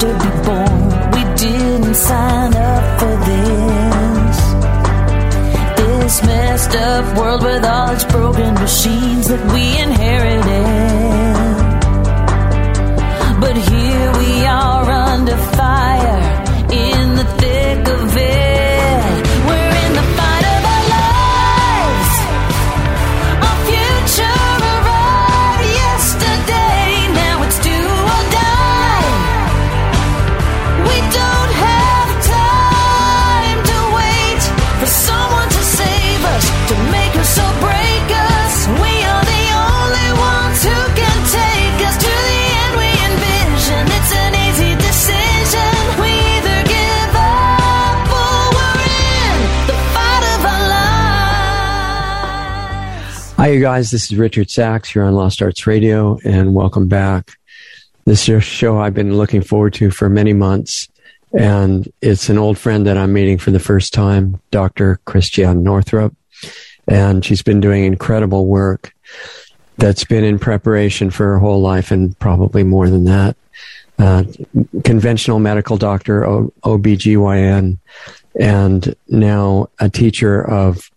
to be born. We didn't sign up for this. This messed up world with all its broken machines that we inherited. You guys. This is Richard Sacks. You're on Lost Arts Radio, and welcome back. This is a show I've been looking forward to for many months, and it's an old friend that I'm meeting for the first time, Dr. Christiane Northrup, and she's been doing incredible work that's been in preparation for her whole life and probably more than that. Uh, conventional medical doctor, OBGYN, and now a teacher of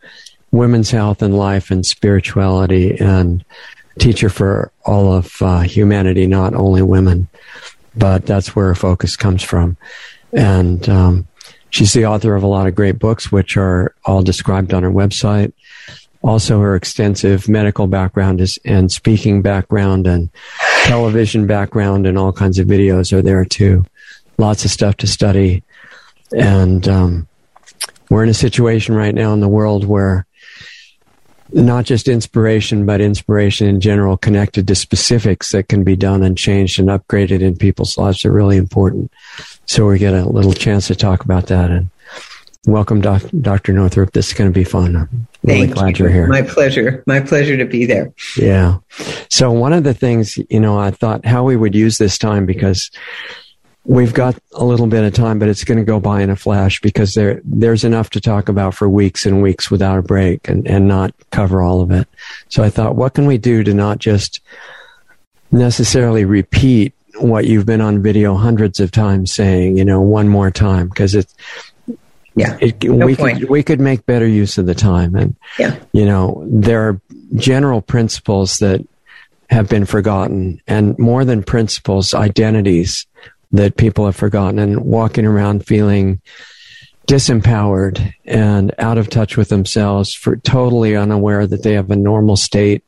women's health and life and spirituality and teacher for all of uh, humanity, not only women. But that's where her focus comes from. And um, she's the author of a lot of great books, which are all described on her website. Also, her extensive medical background is, and speaking background and television background and all kinds of videos are there too. Lots of stuff to study. And um, we're in a situation right now in the world where not just inspiration, but inspiration in general connected to specifics that can be done and changed and upgraded in people's lives are really important. So we get a little chance to talk about that. And welcome, doc, Dr. Northrup. This is going to be fun. I'm really Thank glad you. are here. My pleasure. My pleasure to be there. Yeah. So one of the things, you know, I thought how we would use this time because we've got a little bit of time, but it's going to go by in a flash because there there's enough to talk about for weeks and weeks without a break and, and not cover all of it. So I thought, what can we do to not just necessarily repeat what you've been on video hundreds of times saying, you know, one more time because it's Yeah. it, No we point. could we could make better use of the time and Yeah. you know there are general principles that have been forgotten and more than principles identities that people have forgotten and walking around feeling disempowered and out of touch with themselves for totally unaware that they have a normal state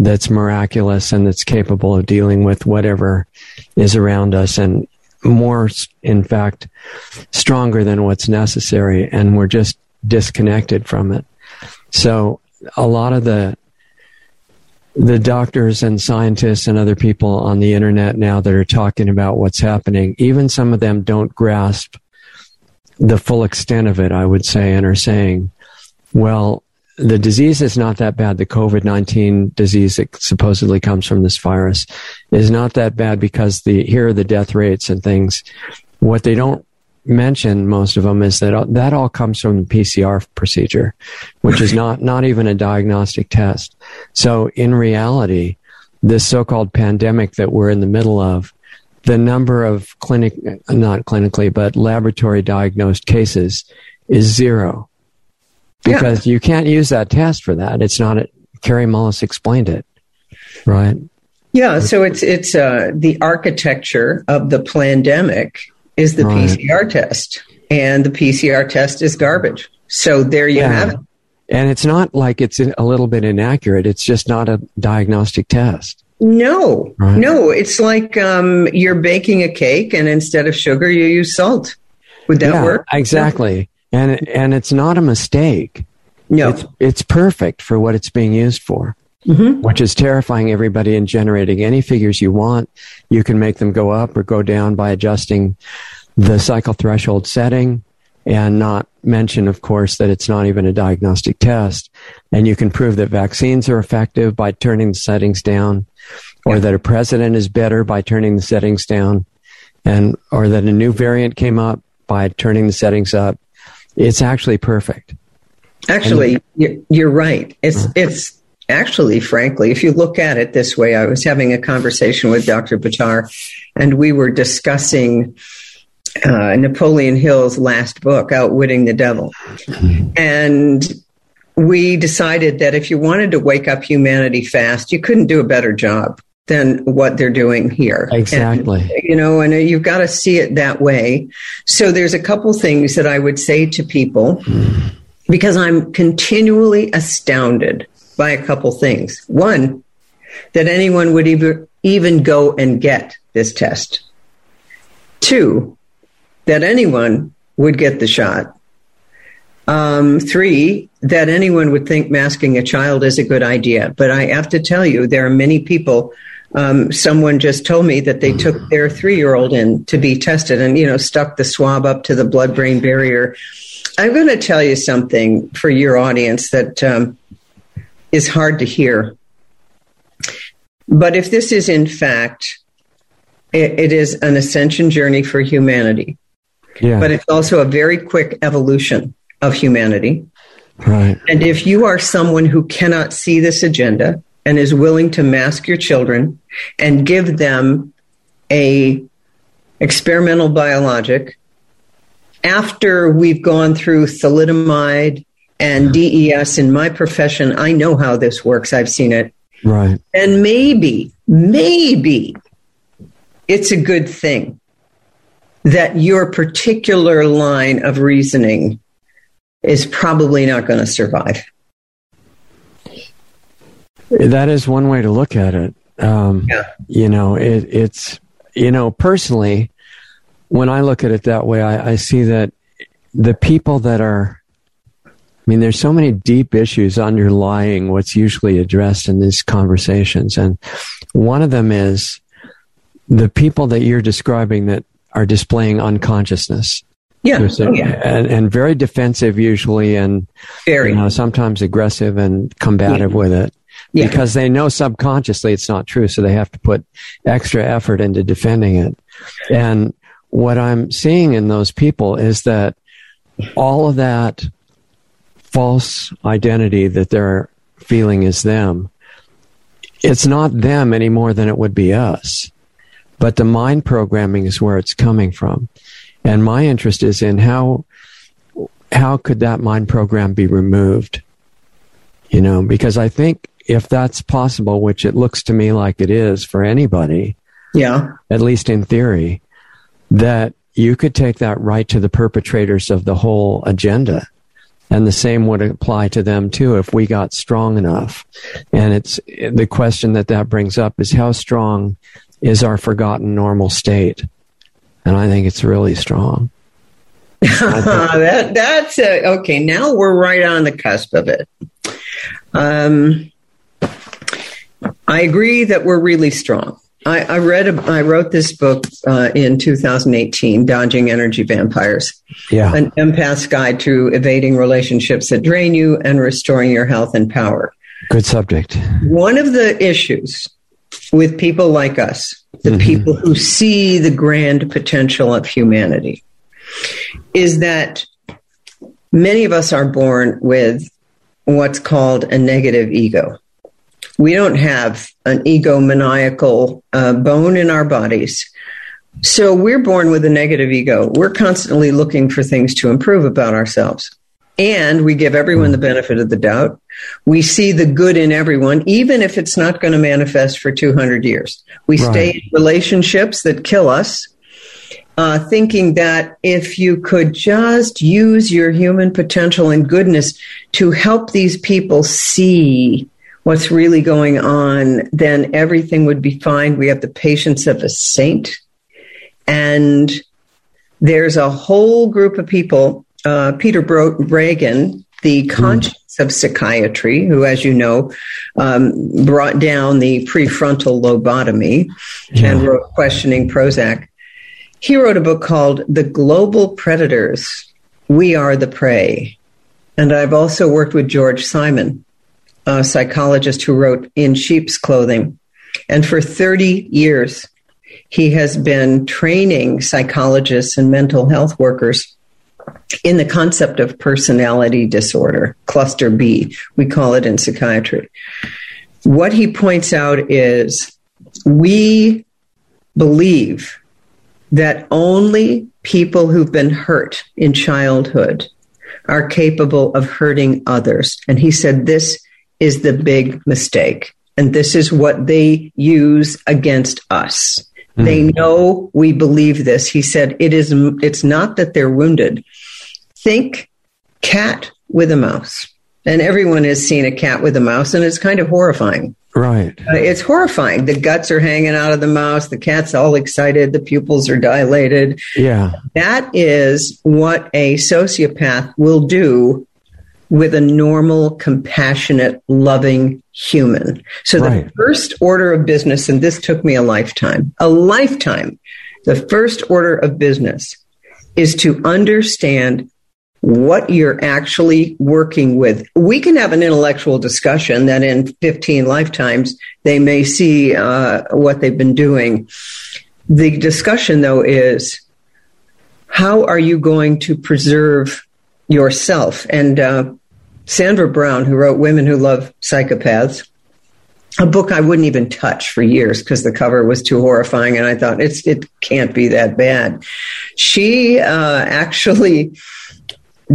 that's miraculous and that's capable of dealing with whatever is around us and more in fact stronger than what's necessary and we're just disconnected from it. So a lot of the the doctors and scientists and other people on the internet now that are talking about what's happening even some of them don't grasp the full extent of it i would say and are saying well the disease is not that bad. The covid-19 disease that supposedly comes from this virus is not that bad because the here are the death rates and things. What they don't mention most of them is that that all comes from the PCR procedure, which is not not even a diagnostic test. So in reality, this so-called pandemic that we're in the middle of, the number of clinic not clinically but laboratory diagnosed cases is zero because you can't use that test for that. It's not. A, Kary Mullis explained it, right? Yeah. So it's it's uh, the architecture of the pandemic is the Right. PCR test, and the PCR test is garbage. So there you Yeah. have it. And it's not like it's a little bit inaccurate. It's just not a diagnostic test. No, Right. no. It's like um, you're baking a cake, and instead of sugar, you use salt. Would that yeah, work? exactly. And and it's not a mistake. No. It's it's perfect for what it's being used for, Mhm. which is terrifying everybody and generating any figures you want. You can make them go up or go down by adjusting the cycle threshold setting and not mention, of course, that it's not even a diagnostic test. And you can prove that vaccines are effective by turning the settings down or that a president is better by turning the settings down and or that a new variant came up by turning the settings up. It's actually perfect. Actually, you're, you're right. It's it's actually, frankly, if you look at it this way, I was having a conversation with Dr. Buttar, and we were discussing uh, Napoleon Hill's last book, Outwitting the Devil. And we decided that if you wanted to wake up humanity fast, you couldn't do a better job than what they're doing here. Exactly. And, you know, and you've got to see it that way. So there's a couple things that I would say to people because I'm continually astounded by a couple things. One, that anyone would even, even go and get this test. Two, that anyone would get the shot. Um, three, that anyone would think masking a child is a good idea. But I have to tell you, there are many people. Um, someone just told me that they took their three year old in to be tested and, you know, stuck the swab up to the blood brain barrier. I'm going to tell you something for your audience that um, is hard to hear. But if this is in fact, it, it is an ascension journey for humanity. Yeah. But it's also a very quick evolution of humanity. right. And if you are someone who cannot see this agenda and is willing to mask your children and give them a experimental biologic after we've gone through thalidomide and DES in my profession, I know how this works. I've seen it. Right. And maybe, maybe it's a good thing that your particular line of reasoning is probably not going to survive. That is one way to look at it. Um, Yeah. You know, it, it's, you know, personally, when I look at it that way, I, I see that the people that are, mean, there's so many deep issues underlying what's usually addressed in these conversations. And one of them is the people that you're describing that are displaying unconsciousness. Yeah. Oh, yeah. and, and very defensive usually and Very. you know, sometimes aggressive and combative with it Yeah. because they know subconsciously it's not true. So they have to put extra effort into defending it. And what I'm seeing in those people is that all of that false identity that they're feeling is them, it's not them any more than it would be us. But the mind programming is where it's coming from. And my interest is in how how could that mind program be removed? You know, because I think if that's possible, which it looks to me like it is for anybody, yeah. at least in theory, that you could take that right to the perpetrators of the whole agenda. And the same would apply to them too if we got strong enough. And it's the question that that brings up is how strong is our forgotten normal state? And I think it's really strong. that that's uh, okay. Now we're right on the cusp of it. Um, I agree that we're really strong. I, I read. A, I wrote this book uh, in 2018, "Dodging Energy Vampires," Yeah. an empath's guide to evading relationships that drain you and restoring your health and power. Good subject. One of the issues with people like us, the Mhm. people who see the grand potential of humanity, is that many of us are born with what's called a negative ego. We don't have an egomaniacal uh, bone in our bodies. So we're born with a negative ego. We're constantly looking for things to improve about ourselves. And we give everyone the benefit of the doubt. We see the good in everyone, even if it's not going to manifest for 200 years. We Right. stay in relationships that kill us, uh, thinking that if you could just use your human potential and goodness to help these people see what's really going on, then everything would be fine. We have the patience of a saint. And there's a whole group of people, uh, Peter Bro- Breggin, the conscience of psychiatry, who, as you know, um, brought down the prefrontal lobotomy and Yeah. wrote Questioning Prozac. He wrote a book called The Global Predators We Are the Prey. And I've also worked with George Simon, a psychologist who wrote In Sheep's Clothing. And for 30 years, he has been training psychologists and mental health workers in the concept of personality disorder, cluster B, we call it in psychiatry. What he points out is we believe that only people who've been hurt in childhood are capable of hurting others. And he said this is the big mistake. And this is what they use against us. Mm. They know we believe this. He said it is it's not that they're wounded. Think cat with a mouse. And everyone has seen a cat with a mouse and it's kind of horrifying. Right. Uh, it's horrifying. The guts are hanging out of the mouse. The cat's all excited. The pupils are dilated. Yeah. That is what a sociopath will do with a normal, compassionate, loving human. So right. the first order of business, and this took me a lifetime, a lifetime. The first order of business is to understand what you're actually working with. We can have an intellectual discussion that in 15 lifetimes they may see uh, what they've been doing. The discussion, though, is how are you going to preserve yourself? And uh, Sandra Brown, who wrote Women Who Love Psychopaths, a book I wouldn't even touch for years because the cover was too horrifying, and I thought it's it can't be that bad. She uh, actually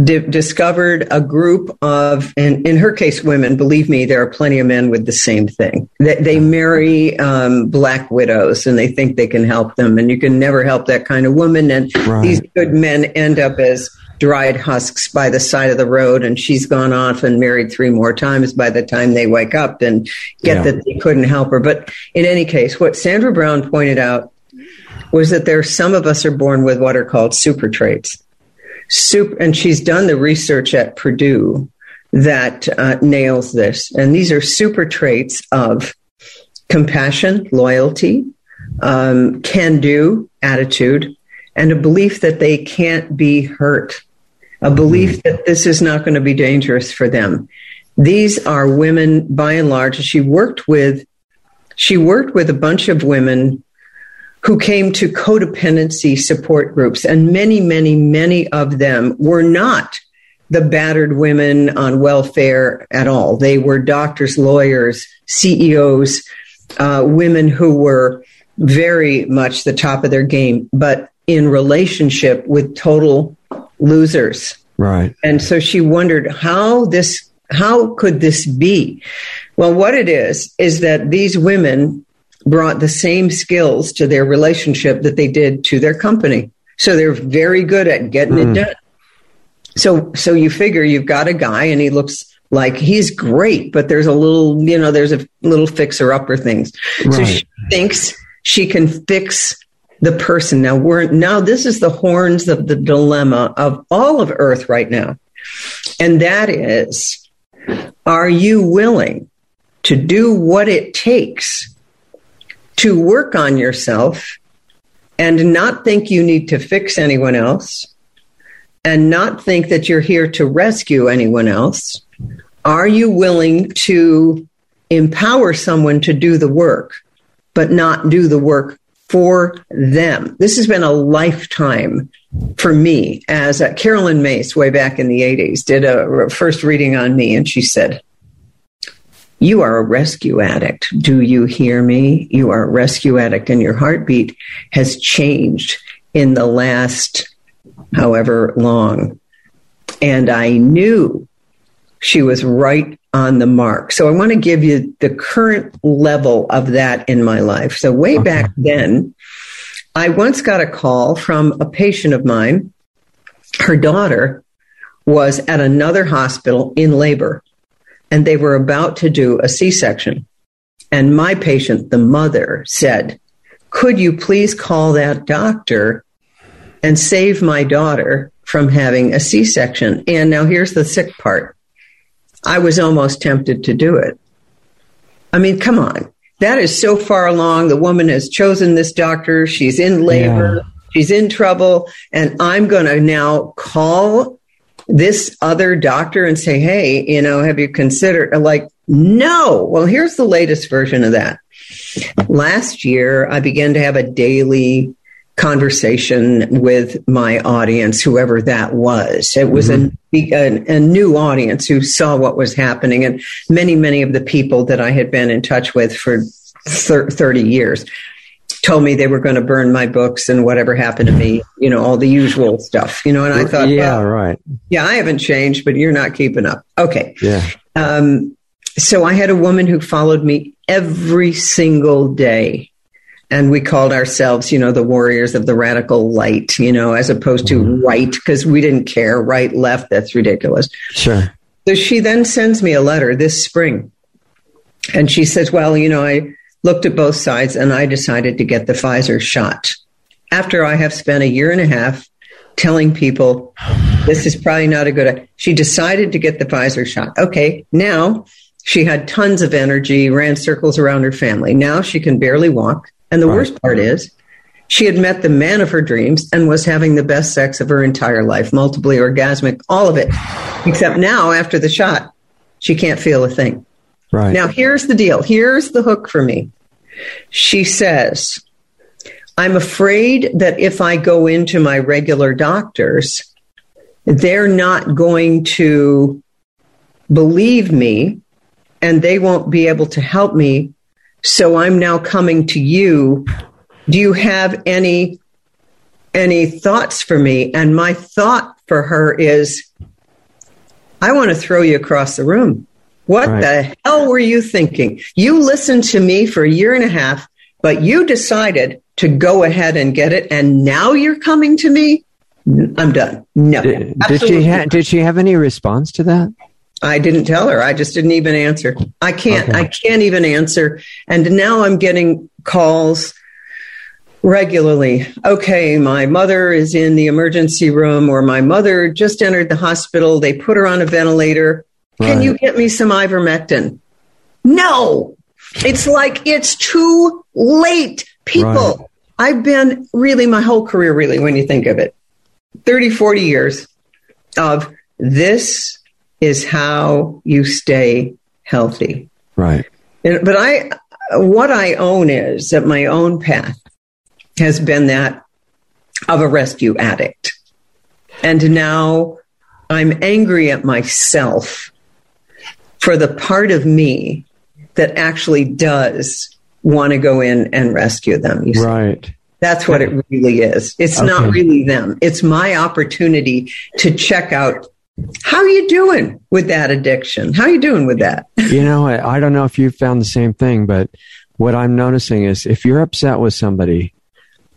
discovered a group of, and in her case, women. Believe me, there are plenty of men with the same thing. They, they marry um, black widows, and they think they can help them, and you can never help that kind of woman. And right. these good men end up as dried husks by the side of the road and she's gone off and married three more times by the time they wake up and get yeah. that they couldn't help her but in any case what sandra brown pointed out was that there some of us are born with what are called super traits super, and she's done the research at Purdue that uh, nails this. And these are super traits of compassion, loyalty, um, can do attitude, and a belief that they can't be hurt, a belief that this is not going to be dangerous for them. These are women by and large. She worked with, she worked with a bunch of women who came to codependency support groups. And many, many, many of them were not the battered women on welfare at all. They were doctors, lawyers, CEOs, uh, women who were very much the top of their game, but in relationship with total losers. Right. And so she wondered how this, how could this be? Well, what it is, is that these women brought the same skills to their relationship that they did to their company. So they're very good at getting mm. it hmm. done. So, so you figure you've got a guy and he looks like he's great, but there's a little, you know, there's a little fixer upper things. Right. So she thinks she can fix the person. Now we're, now this is the horns of the dilemma of all of earth right now. And that is, are you willing to do what it takes to work on yourself and not think you need to fix anyone else and not think that you're here to rescue anyone else? Are you willing to empower someone to do the work, but not do the work for them? This has been a lifetime for me as uh, Caroline Myss, way back in the 80s, did a first reading on me, and she said, you are a rescue addict. Do you hear me? You are a rescue addict, and your heartbeat has changed in the last however long. And I knew she was right on the mark. So I want to give you the current level of that in my life. So, way okay. back then, I once got a call from a patient of mine. Her daughter was at another hospital in labor and they were about to do a C section. And my patient, the mother, said, Could you please call that doctor and save my daughter from having a C section? And now here's the sick part I was almost tempted to do it. I mean, come on. That is so far along. The woman has chosen this doctor. She's in labor. Yeah. She's in trouble. And I'm going to now call this other doctor and say, Hey, you know, have you considered like, no. Well, here's the latest version of that. Last year, I began to have a daily conversation with my audience, whoever that was. It was Mhm. a, a, a new audience who saw what was happening. And many, many of the people that I had been in touch with for thir- 30 years told me they were going to burn my books and whatever happened to me, you know, all the usual stuff, you know, and I thought, yeah, well, right. yeah, I haven't changed, but you're not keeping up. Okay. Yeah. Um, so I had a woman who followed me every single day. And we called ourselves, you know, the warriors of the radical light, you know, as opposed to Mhm. right, because we didn't care, right, left, that's ridiculous. Sure. So she then sends me a letter this spring. And she says, Well, you know, I looked at both sides and I decided to get the Pfizer shot. After I have spent a year and a half telling people this is probably not a good idea. She decided to get the Pfizer shot. Okay, now she had tons of energy, ran circles around her family. Now she can barely walk. And the Right. worst part is she had met the man of her dreams and was having the best sex of her entire life, multiply orgasmic, all of it. Except now, after the shot, she can't feel a thing. Right. Now, here's the deal. Here's the hook for me. She says, I'm afraid that if I go into my regular doctors, they're not going to believe me and they won't be able to help me. So I'm now coming to you. Do you have any any thoughts for me? And my thought for her is I want to throw you across the room. What Right. the hell were you thinking? You listened to me for a year and a half, but you decided to go ahead and get it, and now you're coming to me. I'm done. No, Did, did she ha- did she have any response to that? I didn't tell her. I just didn't even answer. I can't. Okay. I can't even answer. And now I'm getting calls regularly. Okay, my mother is in the emergency room, or my mother just entered the hospital. They put her on a ventilator. Can you get me some ivermectin? No, it's like it's too late. People, Right. I've been really my whole career, really, when you think of it, 30, 40 years of this is how you stay healthy. Right. And, but I, what I own is that my own path has been that of a rescue addict. And now I'm angry at myself for the part of me that actually does want to go in and rescue them. Right. That's what it really is. It's not really them. It's my opportunity to check out how are you doing with that addiction? How are you doing with that? you know, I, I don't know if you've found the same thing, but what I'm noticing is if you're upset with somebody,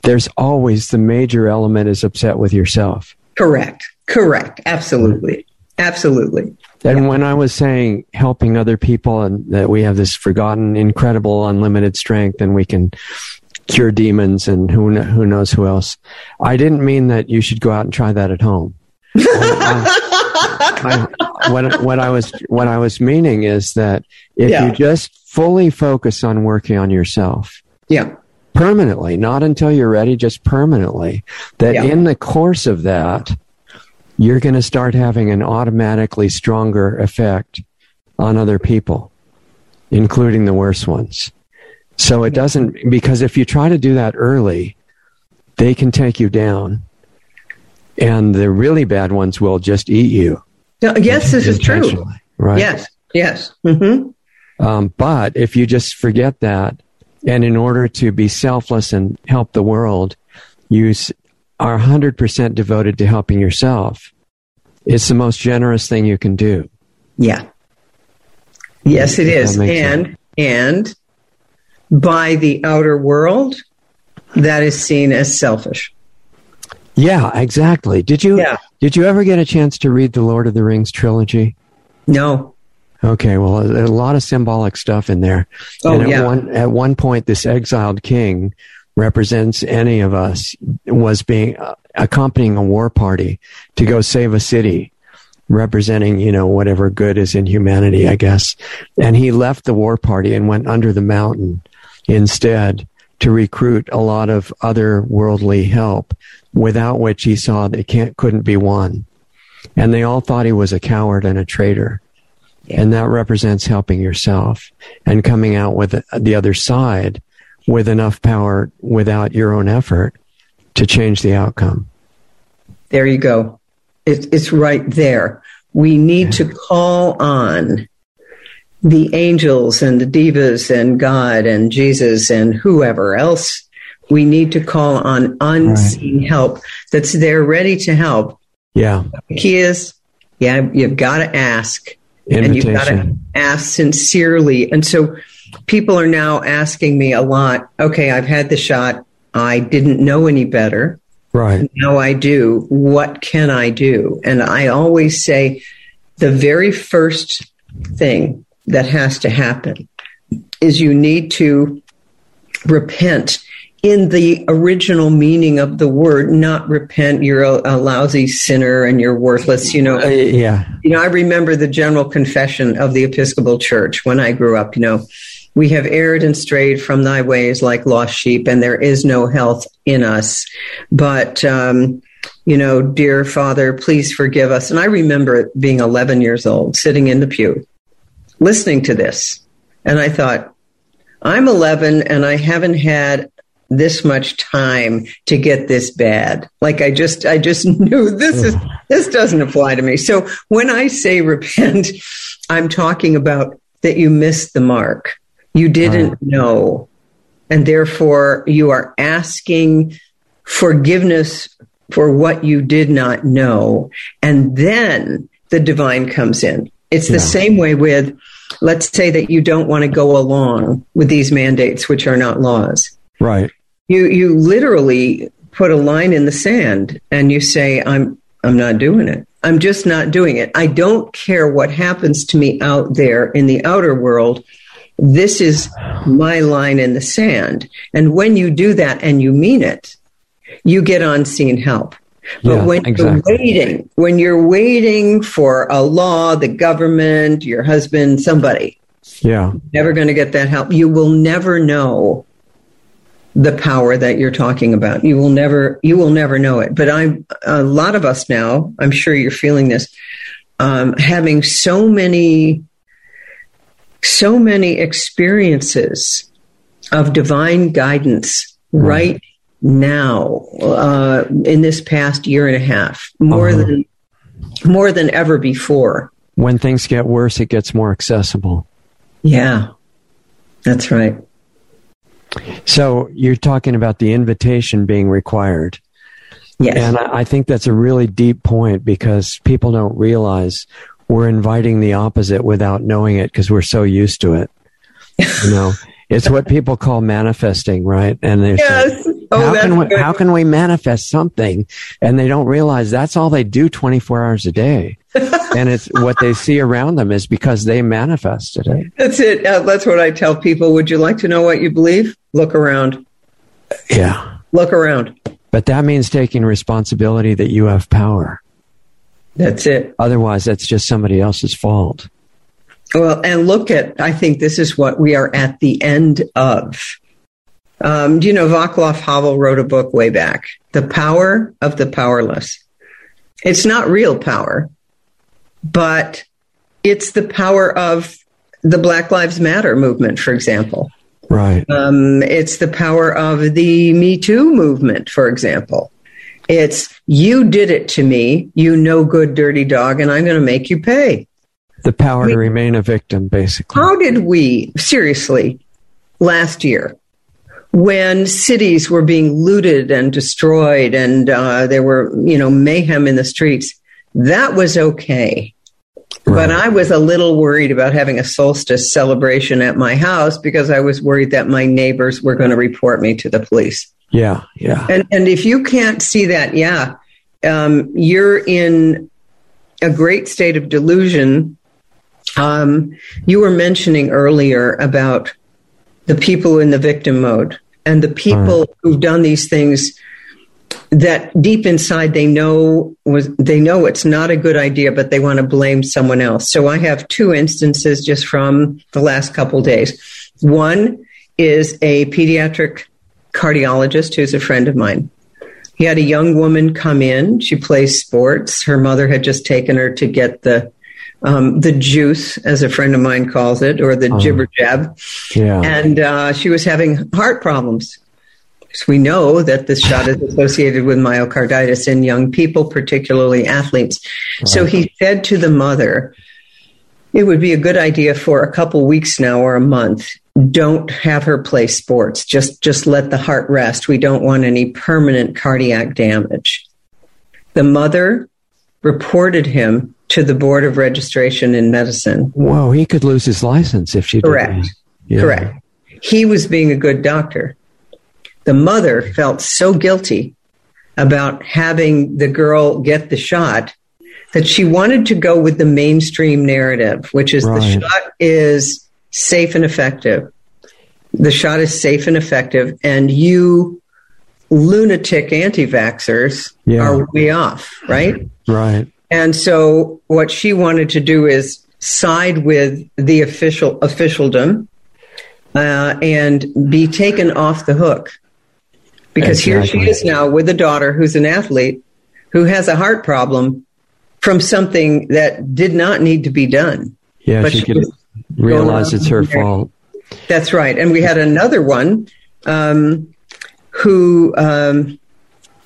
there's always the major element is upset with yourself. Correct. Correct. Absolutely. Absolutely. And when I was saying helping other people and that we have this forgotten, incredible, unlimited strength and we can cure demons and who, who knows who else, I didn't mean that you should go out and try that at home. I, what, what I was what I was meaning is that if Yeah. you just fully focus on working on yourself Yeah. permanently, not until you're ready, just permanently, that Yeah. in the course of that, you're going to start having an automatically stronger effect on other people, including the worst ones. So it doesn't because if you try to do that early, they can take you down. And the really bad ones will just eat you. No, yes, this is true. Right. Yes. Yes. hmm Um, but if you just forget that, and in order to be selfless and help the world, you are 100% devoted to helping yourself, it's the most generous thing you can do. Yeah. Yes, it is. If that is. makes And, and by the outer world, that is seen as selfish. Yeah, exactly. Did you Yeah. did you ever get a chance to read the Lord of the Rings trilogy? No. Okay, well, a lot of symbolic stuff in there. Oh, and at yeah. one at one point, this exiled king represents any of us was being uh, accompanying a war party to go save a city, representing you know whatever good is in humanity, I guess. And he left the war party and went under the mountain instead to recruit a lot of other worldly help, without which he saw that it can't couldn't be won. And they all thought he was a coward and a traitor. And that represents helping yourself and coming out with the other side with enough power without your own effort to change the outcome. There you go. It, it's right there. We need to call on the angels and the devas and God and Jesus and whoever else. We need to call on unseen help that's there ready to help. Yeah. The key is, yeah, you've got to ask. And you've got to ask sincerely. And so people are now asking me a lot okay, I've had the shot. I didn't know any better. Right. Now I do. What can I do? And I always say the very first thing that has to happen is you need to repent in the original meaning of the word, not repent, you're a, a lousy sinner and you're worthless. You know, Uh, yeah. you know, I remember the general confession of the Episcopal Church when I grew up, you know, we have erred and strayed from thy ways like lost sheep, and there is no health in us. But, um, you know, dear Father, please forgive us. And I remember it being 11 years old, sitting in the pew, listening to this. And I thought, I'm 11 and I haven't had this much time to get this bad. Like I just, I just knew this is, this doesn't apply to me. So when I say repent, I'm talking about that you missed the mark. You didn't know. And therefore you are asking forgiveness for what you did not know. And then the divine comes in. It's the Yeah. same way with, let's say that you don't want to go along with these mandates, which are not laws. Right. you you literally put a line in the sand and you say i'm i'm not doing it. I'm just not doing it. I don't care what happens to me out there in the outer world. This is my line in the sand. And when you do that and you mean it you get on unseen help but Yeah, when exactly. you're waiting when you're waiting for a law the government your husband somebody Yeah. never going to get that help. You will never know the power that you're talking about. You will never, you will never know it. But I'm a lot of us now. I'm sure you're feeling this, um, having so many, so many experiences of divine guidance right now uh, in this past year and a half, more Uh-huh. than more than ever before. When things get worse, it gets more accessible. Yeah, that's right. So you're talking about the invitation being required. Yes. And I, I think that's a really deep point because people don't realize we're inviting the opposite without knowing it because we're so used to it. You know, it's what people call manifesting, right? And they say, Yes. Oh, how can we, good. how can we manifest something? And they don't realize that's all they do 24 hours a day. and it's what they see around them is because they manifested it. That's it. Uh, that's what I tell people. Would you like to know what you believe? Look around. Yeah. Look around. But that means taking responsibility that you have power. That's it. Otherwise, that's just somebody else's fault. Well, and look at, I think this is what we are at the end of. Um, do you know Václav Havel wrote a book way back, The Power of the Powerless. It's not real power, but it's the power of the Black Lives Matter movement, for example. Right. Um, it's the power of the Me Too movement, for example. It's you did it to me, you no good dirty dog, and I'm going to make you pay. The power We- to remain a victim, basically. How did we, seriously, last year, when cities were being looted and destroyed and uh, there were, you know, mayhem in the streets, that was okay. But I was a little worried about having a solstice celebration at my house because I was worried that my neighbors were going to report me to the police. Yeah. Yeah. And and if you can't see that, yeah, um, you're in a great state of delusion. Um, you were mentioning earlier about the people in the victim mode and the people who've done these things that deep inside they know was they know it's not a good idea, but they want to blame someone else. So I have two instances just from the last couple days. One is a pediatric cardiologist who's a friend of mine. He had a young woman come in. She plays sports. Her mother had just taken her to get the um, the juice, as a friend of mine calls it, or the Uh-huh. jibber jab Yeah. and uh, she was having heart problems. So we know that this shot is associated with myocarditis in young people, particularly athletes. So he said to the mother, it would be a good idea for a couple weeks now or a month. Don't have her play sports. Just just let the heart rest. We don't want any permanent cardiac damage. The mother reported him to the board of registration in medicine. Whoa, he could lose his license if she Correct. Yeah. Correct. He was being a good doctor. The mother felt so guilty about having the girl get the shot that she wanted to go with the mainstream narrative, which is Right. the shot is safe and effective. The shot is safe and effective, and you lunatic anti vaxxers Yeah. are way off, right? Right. And so what she wanted to do is side with the official officialdom uh, and be taken off the hook. Because here she is now with a daughter who's an athlete who has a heart problem from something that did not need to be done. Yeah, But she she realize it's her there. fault. That's right. And we had another one um, who um,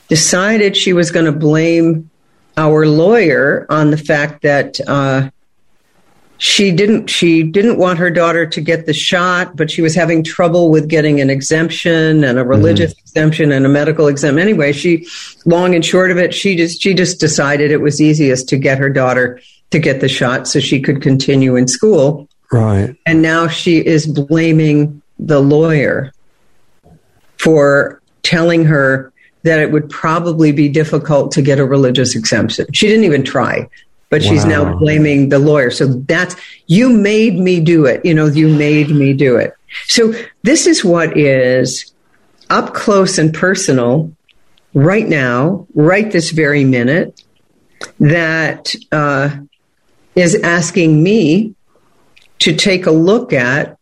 decided she was going to blame our lawyer on the fact that uh, she didn't she didn't want her daughter to get the shot, but she was having trouble with getting an exemption and a religious exemption and a medical exemption. Anyway, she long and short of it, she just she just decided it was easiest to get her daughter to get the shot so she could continue in school Right. and now she is blaming the lawyer for telling her that it would probably be difficult to get a religious exemption. She didn't even try, but she's now blaming the lawyer. So that's, you made me do it. You know, you made me do it. So this is what is up close and personal right now, right this very minute, that uh, is asking me to take a look at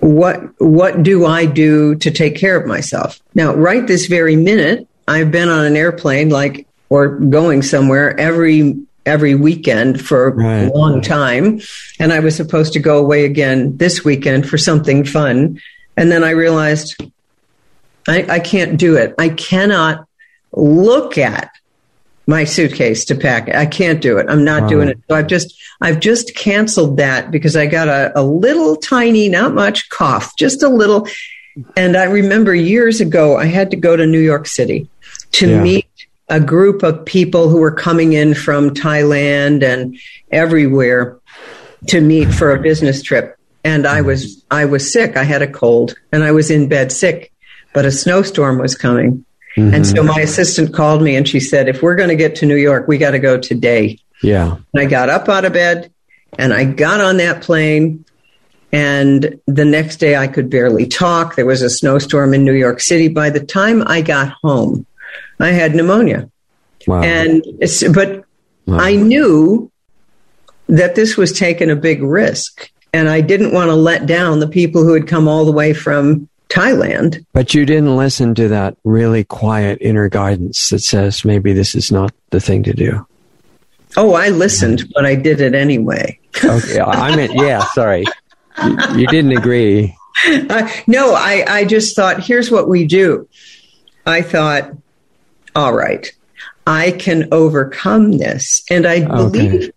what what do I do to take care of myself. Now, right this very minute, I've been on an airplane like or going somewhere every every weekend for Right. a long time, and I was supposed to go away again this weekend for something fun, and then I realized I, I can't do it. I cannot look at my suitcase to pack. I can't do it. I'm not Wow. doing it. So I've just I've just canceled that because I got a, a little tiny, not much cough, just a little. And I remember years ago I had to go to New York City to Yeah. meet a group of people who were coming in from Thailand and everywhere to meet for a business trip. And I was I was sick. I had a cold and I was in bed sick, but a snowstorm was coming. And so mm-hmm. my assistant called me and she said, if we're going to get to New York, we got to go today. Yeah. And I got up out of bed and I got on that plane. And the next day I could barely talk. There was a snowstorm in New York City. By the time I got home, I had pneumonia. Wow. And but Wow. I knew that this was taking a big risk. And I didn't want to let down the people who had come all the way from Thailand. But you didn't listen to that really quiet inner guidance that says maybe this is not the thing to do. Oh, I listened, but I did it anyway. Okay, I meant yeah. Sorry, you, you didn't agree. Uh, no, I, I just thought, here's what we do. I thought, all right, I can overcome this. And I Okay. believe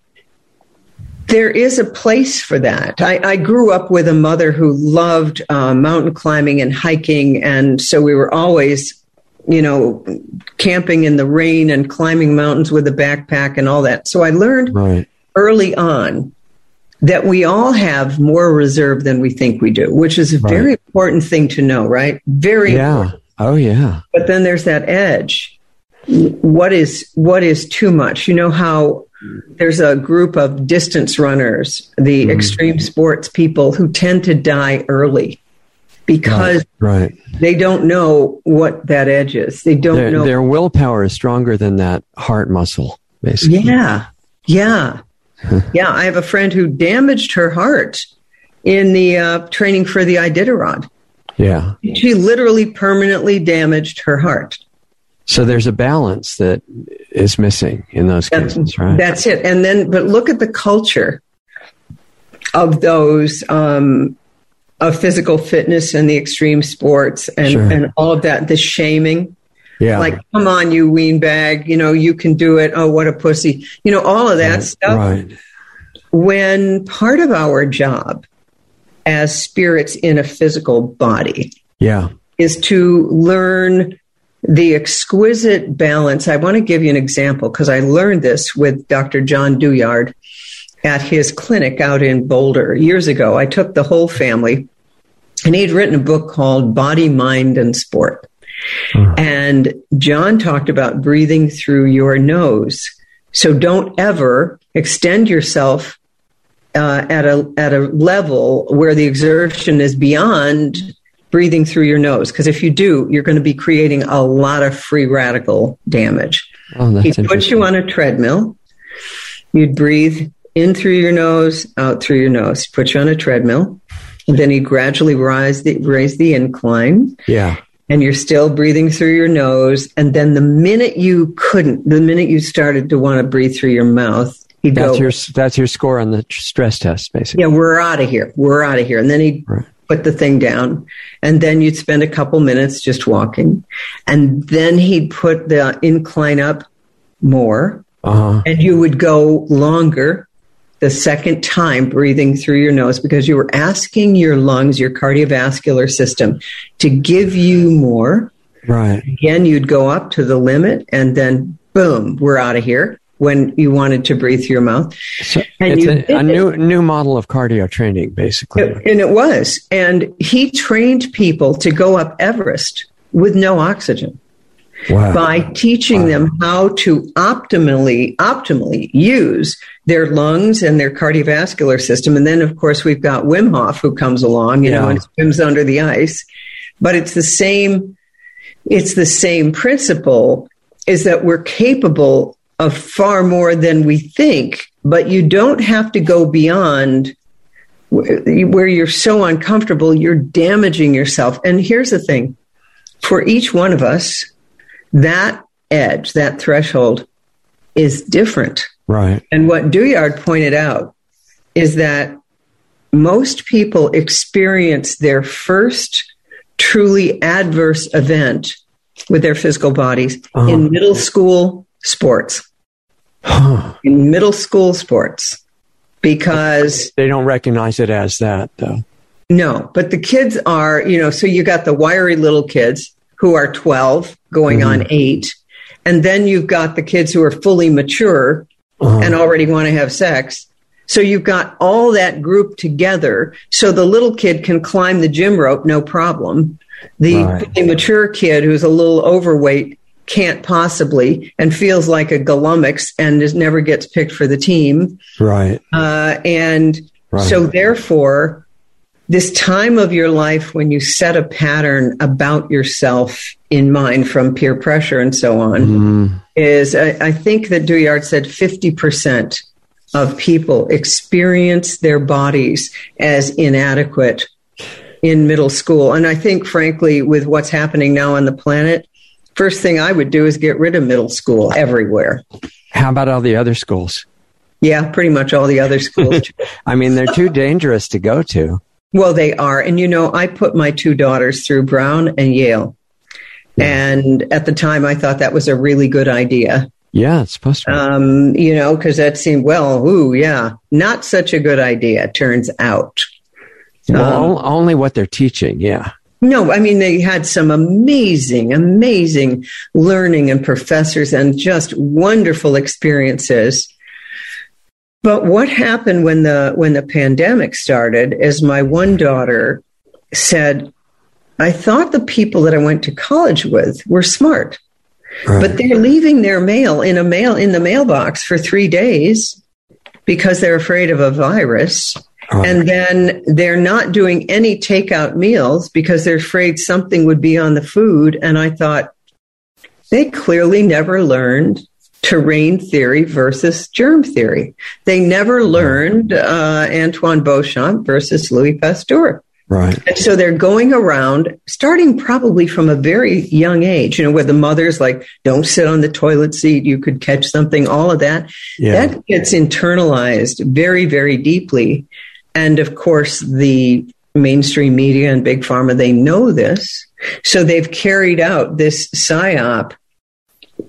there is a place for that. I, I grew up with a mother who loved uh, mountain climbing and hiking. And so we were always, you know, camping in the rain and climbing mountains with a backpack and all that. So I learned Right. early on that we all have more reserve than we think we do, which is a Right. very important thing to know, right? Very Yeah. Oh yeah. but then there's that edge. What is what is too much? You know how there's a group of distance runners, the extreme sports people who tend to die early because Right. they don't know what that edge is. They don't Their, know. their willpower is stronger than that heart muscle, basically. Yeah. Yeah. yeah. I have a friend who damaged her heart in the uh, training for the Iditarod. Yeah. She literally permanently damaged her heart. So there's a balance that is missing in those That's, cases, right? that's it. And then, but look at the culture of those um, of physical fitness and the extreme sports and, Sure. and all of that, the shaming. Yeah. Like, come on, you ween bag, you know, you can do it. Oh, what a pussy. You know, all of that right, stuff. Right. When part of our job as spirits in a physical body Yeah. is to learn the exquisite balance. I want to give you an example because I learned this with Dr. John Douillard at his clinic out in Boulder years ago. I took the whole family and he'd written a book called Body, Mind, and Sport. Mhm. And John talked about breathing through your nose. So don't ever extend yourself uh, at a at a level where the exertion is beyond breathing through your nose. Because if you do, you're going to be creating a lot of free radical damage. Oh, that's He'd put you on a treadmill. You'd breathe in through your nose, out through your nose. Put you on a treadmill. And then he'd gradually rise the, raise the incline yeah. and you're still breathing through your nose. And then the minute you couldn't, the minute you started to want to breathe through your mouth, he'd That's go, your that's your score on the stress test, basically. yeah, we're out of here. We're out of here. And then he'd Right. Put the thing down. And then you'd spend a couple minutes just walking. And then he'd put the incline up more. Uh-huh. And you would go longer the second time breathing through your nose because you were asking your lungs, your cardiovascular system to give you more. Right. Again, you'd go up to the limit and then boom, we're out of here when you wanted to breathe through your mouth. So it's a, a new new model of cardio training, basically. And it was. And he trained people to go up Everest with no oxygen wow. by teaching Wow. them how to optimally optimally use their lungs and their cardiovascular system. And then of course we've got Wim Hof who comes along, you know, and swims under the ice. But it's the same it's the same principle is that we're capable of far more than we think, but you don't have to go beyond where you're so uncomfortable, you're damaging yourself. And here's the thing for each one of us, that edge, that threshold is different. Right. And what Douillard pointed out is that most people experience their first truly adverse event with their physical bodies Uh-huh. in middle school sports. Huh. In middle school sports. Because They don't recognize it as that, though. No, but the kids are, you know, so you got the wiry little kids who are 12 going Mhm. on eight. And then you've got the kids who are fully mature Uh-huh. and already want to have sex. So you've got all that group together. So the little kid can climb the gym rope, no problem. The Right. mature kid who's a little overweight can't possibly and feels like a Galumix and is, never gets picked for the team. right. Uh, and Right. so, therefore, this time of your life when you set a pattern about yourself in mind from peer pressure and so on Mm, is, I, I think that Douillard said 50% of people experience their bodies as inadequate in middle school. And I think, frankly, with what's happening now on the planet, first thing I would do is get rid of middle school everywhere. how about all the other schools? Yeah, pretty much all the other schools. I mean, they're too dangerous to go to. Well, they are. And you know, I put my two daughters through Brown and Yale. And at the time, I thought that was a really good idea. Yeah, it's supposed to. Be. Um, you know, because that seemed, well, ooh, yeah, not such a good idea, turns out. well, um, only what they're teaching. Yeah. No, I mean, they had some amazing, amazing learning and professors and just wonderful experiences. But what happened when the when the pandemic started is my one daughter said, I thought the people that I went to college with were smart, Right. but they're leaving their mail in a mail in the mailbox for three days because they're afraid of a virus. Right. And then they're not doing any takeout meals because they're afraid something would be on the food. And I thought, they clearly never learned terrain theory versus germ theory. They never learned uh, Antoine Béchamp versus Louis Pasteur. right. And so they're going around, starting probably from a very young age, you know, where the mother's like, don't sit on the toilet seat, you could catch something, all of that. Yeah. That gets internalized very, very deeply. And of course, the mainstream media and big pharma, they know this. So they've carried out this psyop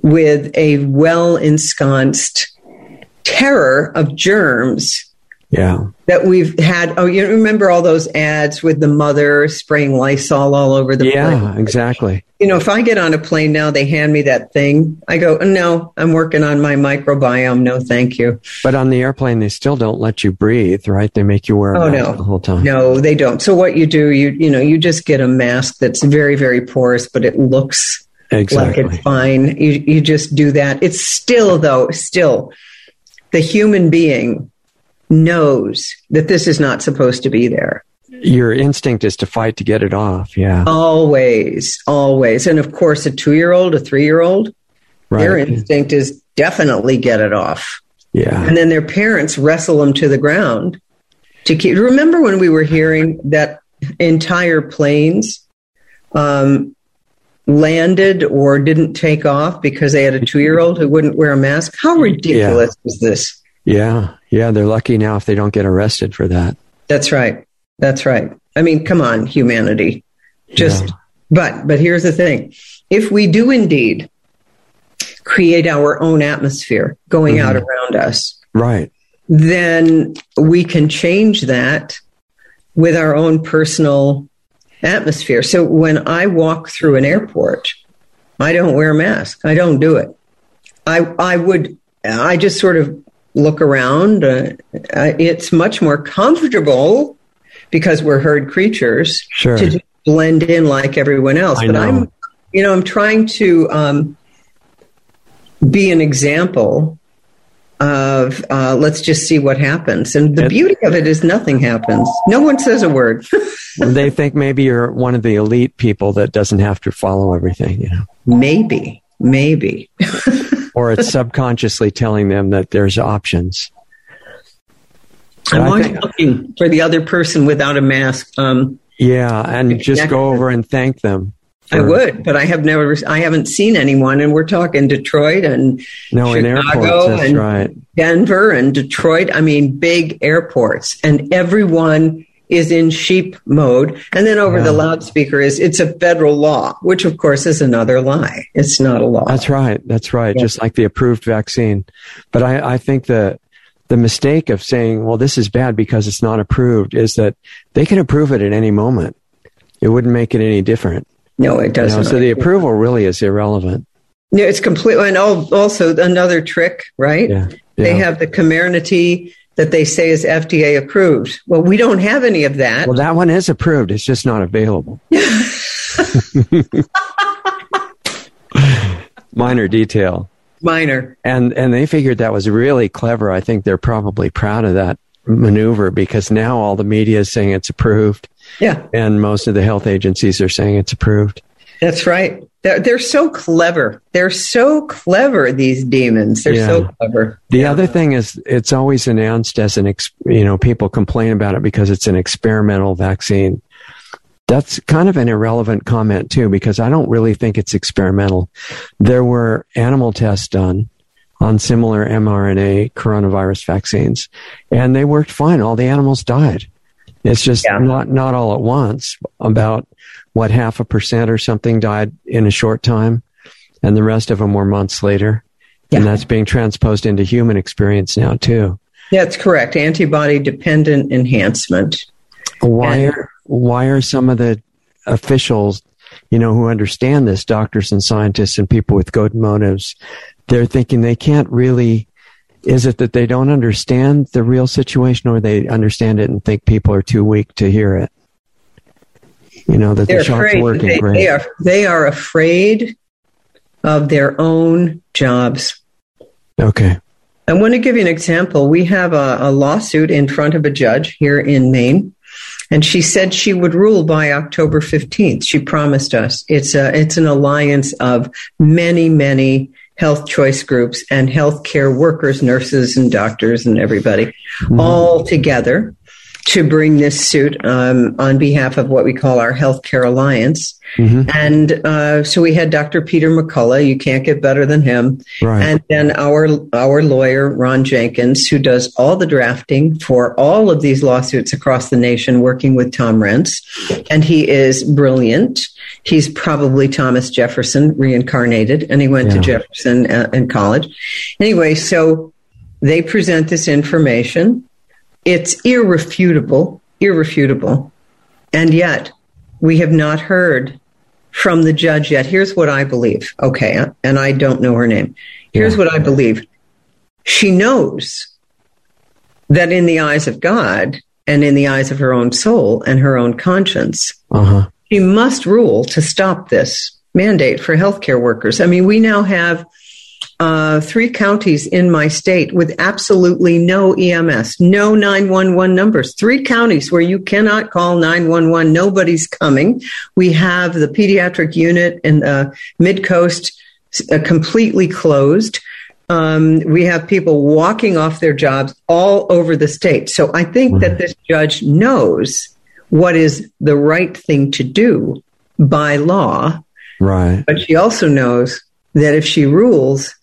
with a well ensconced terror of germs Yeah. that we've had. Oh, you remember all those ads with the mother spraying Lysol all over the Yeah, place? exactly. You know, if I get on a plane now, they hand me that thing. I go, no, I'm working on my microbiome. No, thank you. But on the airplane, they still don't let you breathe, right? They make you wear a Oh, mask no. the whole time. No, they don't. So what you do, you you know, you just get a mask that's very very porous, but it looks Exactly. like it's fine. You you just do that. It's still though, still the human being knows that this is not supposed to be there. Your instinct is to fight to get it off. Yeah. Always, always. And of course a 2-year-old, a 3-year-old, their instinct is definitely get it off. Yeah. and then their parents wrestle them to the ground to keep remember when we were hearing that entire planes um, landed or didn't take off because they had a two-year-old who wouldn't wear a mask how ridiculous is this Yeah. Yeah. They're lucky now if they don't get arrested for that. that's right that's right i mean come on humanity just Yeah. but but here's the thing if we do indeed create our own atmosphere going out mm-hmm. around us Right. then we can change that with our own personal atmosphere. So when I walk through an airport, I don't wear a mask. I don't do it. I I would I just sort of look around. Uh, uh, it's much more comfortable because we're herd creatures Sure. to blend in like everyone else. I but know. I'm you know I'm trying to um, be an example of uh, let's just see what happens. And the It- beauty of it is nothing happens. No one says a word. they think maybe you're one of the elite people that doesn't have to follow everything, you know, maybe, maybe. or it's subconsciously telling them that there's options. I'm always think- looking for the other person without a mask. Um, Yeah. And just go over and thank them. I would, but I have never, I haven't seen anyone. And we're talking Detroit and No, in Chicago and- right. Denver and Detroit. I mean, big airports, and everyone is in sheep mode. And then over Yeah. the loudspeaker is it's a federal law, which of course is another lie. It's not a law. That's right. That's right. Yeah. Just like the approved vaccine. But I, I think the the mistake of saying, well, this is bad because it's not approved is that they can approve it at any moment. It wouldn't make it any different. no, it You know, doesn't. so the approval really is irrelevant. No, it's completely, and also another trick, right? Yeah. They have the Comirnaty that they say is FDA approved. Well, we don't have any of that. Well, that one is approved. It's just not available. Minor detail. Minor. And and they figured that was really clever. I think they're probably proud of that maneuver because now all the media is saying it's approved Yeah, and most of the health agencies are saying it's approved. that's right. They're, they're so clever. They're so clever, these demons. They're so clever. The other thing is it's always announced as an, ex, you know, people complain about it because it's an experimental vaccine. That's kind of an irrelevant comment too, because I don't really think it's experimental. There were animal tests done on similar mRNA coronavirus vaccines and they worked fine. All the animals died. It's just Yeah. not, not all at once. About what half a percent or something died in a short time and the rest of them were months later. And that's being transposed into human experience now too. That's correct. Antibody dependent enhancement. Why And- are why are some of the officials, you know, who understand this, doctors and scientists and people with good motives, they're thinking they can't really is it that they don't understand the real situation or they understand it and think people are too weak to hear it? You know, that They're the shot's afraid. working They, they are they are afraid of their own jobs. Okay. I want to give you an example. We have a, a lawsuit in front of a judge here in Maine, and she said she would rule by October 15th. She promised us. It's a it's an alliance of many many health choice groups and healthcare workers, nurses and doctors and everybody mm-hmm. all together. To bring this suit um, on behalf of what we call our Healthcare Alliance. Mm-hmm. And uh, so we had Dr. Peter McCullough. You can't get better than him. Right. And then our our lawyer Ron Jenkins, who does all the drafting for all of these lawsuits across the nation, working with Tom Renz, and he is brilliant. He's probably Thomas Jefferson reincarnated, and he went to Jefferson uh, in college. Anyway, so they present this information. It's irrefutable, irrefutable, and yet we have not heard from the judge yet. Here's what I believe. Okay, and I don't know her name. Here's Yeah. what I believe. She knows that in the eyes of God and in the eyes of her own soul and her own conscience, Uh huh. she must rule to stop this mandate for healthcare workers. I mean, we now have uh, three counties in my state with absolutely no EMS, no 911 numbers. Three counties where you cannot call 911. Nobody's coming. We have the pediatric unit in the mid coast uh, completely closed. Um, we have people walking off their jobs all over the state. So I think that this judge knows what is the right thing to do by law, Right. but she also knows that if she rules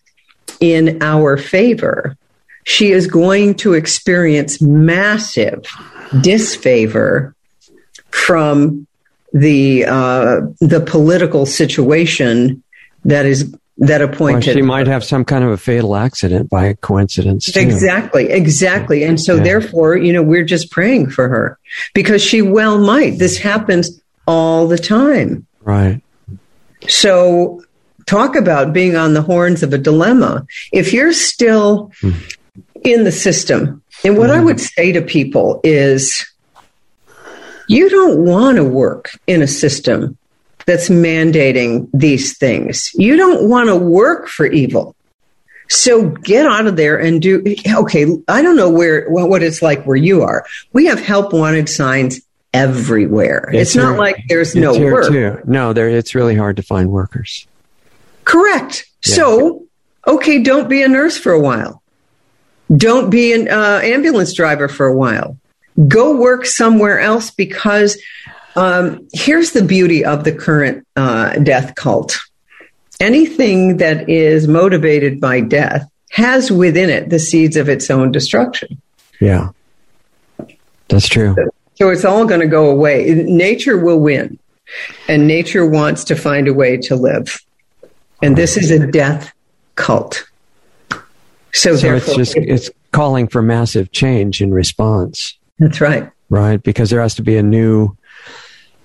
in our favor, she is going to experience massive disfavor from the uh, the political situation that is that appointed. she might have some kind of a fatal accident by coincidence. Too. Exactly, exactly. And so, Yeah. therefore, you know, we're just praying for her because she well might. This happens all the time. Right. So, talk about being on the horns of a dilemma. If you're still in the system, and what I would say to people is you don't want to work in a system that's mandating these things. You don't want to work for evil. So get out of there and do. Okay, I don't know where what it's like where you are. We have help wanted signs everywhere. It's, not here- like there's it's no work. Too. No, there. It's really hard to find workers. Correct. Yeah. So, okay, don't be a nurse for a while. Don't be an uh, ambulance driver for a while. Go work somewhere else because um, here's the beauty of the current uh, death cult. Anything that is motivated by death has within it the seeds of its own destruction. Yeah. That's true. So it's all going to go away. Nature will win, and nature wants to find a way to live. And this is a death cult. So, So it's just it's calling for massive change in response, that's right. right? Because there has to be a new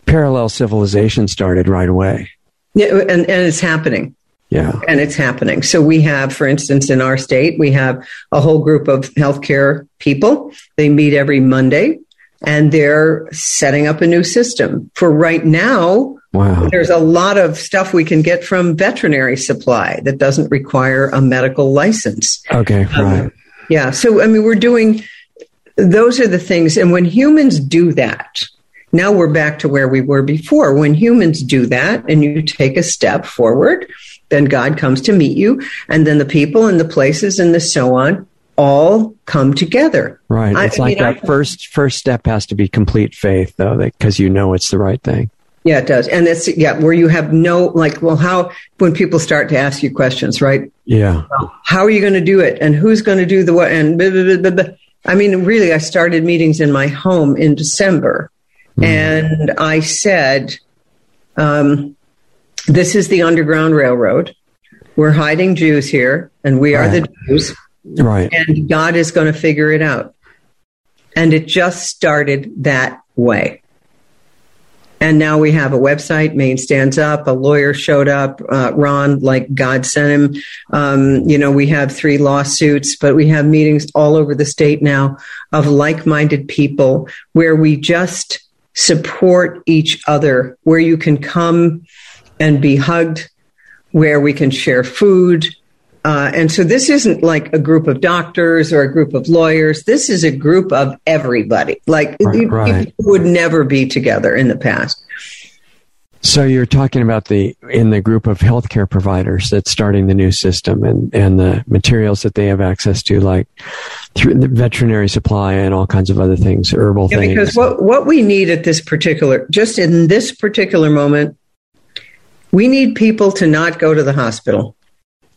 parallel civilization started right away. Yeah, and, and it's happening. Yeah. And it's happening. So we have, for instance, in our state, we have a whole group of healthcare people. They meet every Monday and they're setting up a new system. For right now, Wow. there's a lot of stuff we can get from veterinary supply that doesn't require a medical license. Okay. Um, right. Yeah. So, I mean, we're doing, those are the things. And when humans do that, now we're back to where we were before. When humans do that and you take a step forward, then God comes to meet you. And then the people and the places and the so on all come together. Right. It's I like mean, I- that first first step has to be complete faith, though, because you know it's the right thing. Yeah, it does. And it's, yeah, where you have no, like, well, how, when people start to ask you questions, right? Yeah. how are you going to do it? And who's going to do the what? And blah, blah, blah, i mean really i started meetings in my home in december. And i said um, this is the underground railroad. We're hiding jews here and we are the jews. Right. and god is going to figure it out. And it just started that way and now we have a website. Maine stands up. A lawyer showed up. Uh, Ron, like God sent him. Um, you know, we have three lawsuits, but we have meetings all over the state now of like-minded people where we just support each other. Where you can come and be hugged. Where we can share food. Uh, and so this isn't like a group of doctors or a group of lawyers. This is a group of everybody. Like Right, you- right. would never be together in the past. So you're talking about the in the group of healthcare providers that's starting the new system and, and the materials that they have access to, like through the veterinary supply and all kinds of other things, herbal Yeah, things. because what, what we need at this particular, just in this particular moment, we need people to not go to the hospital.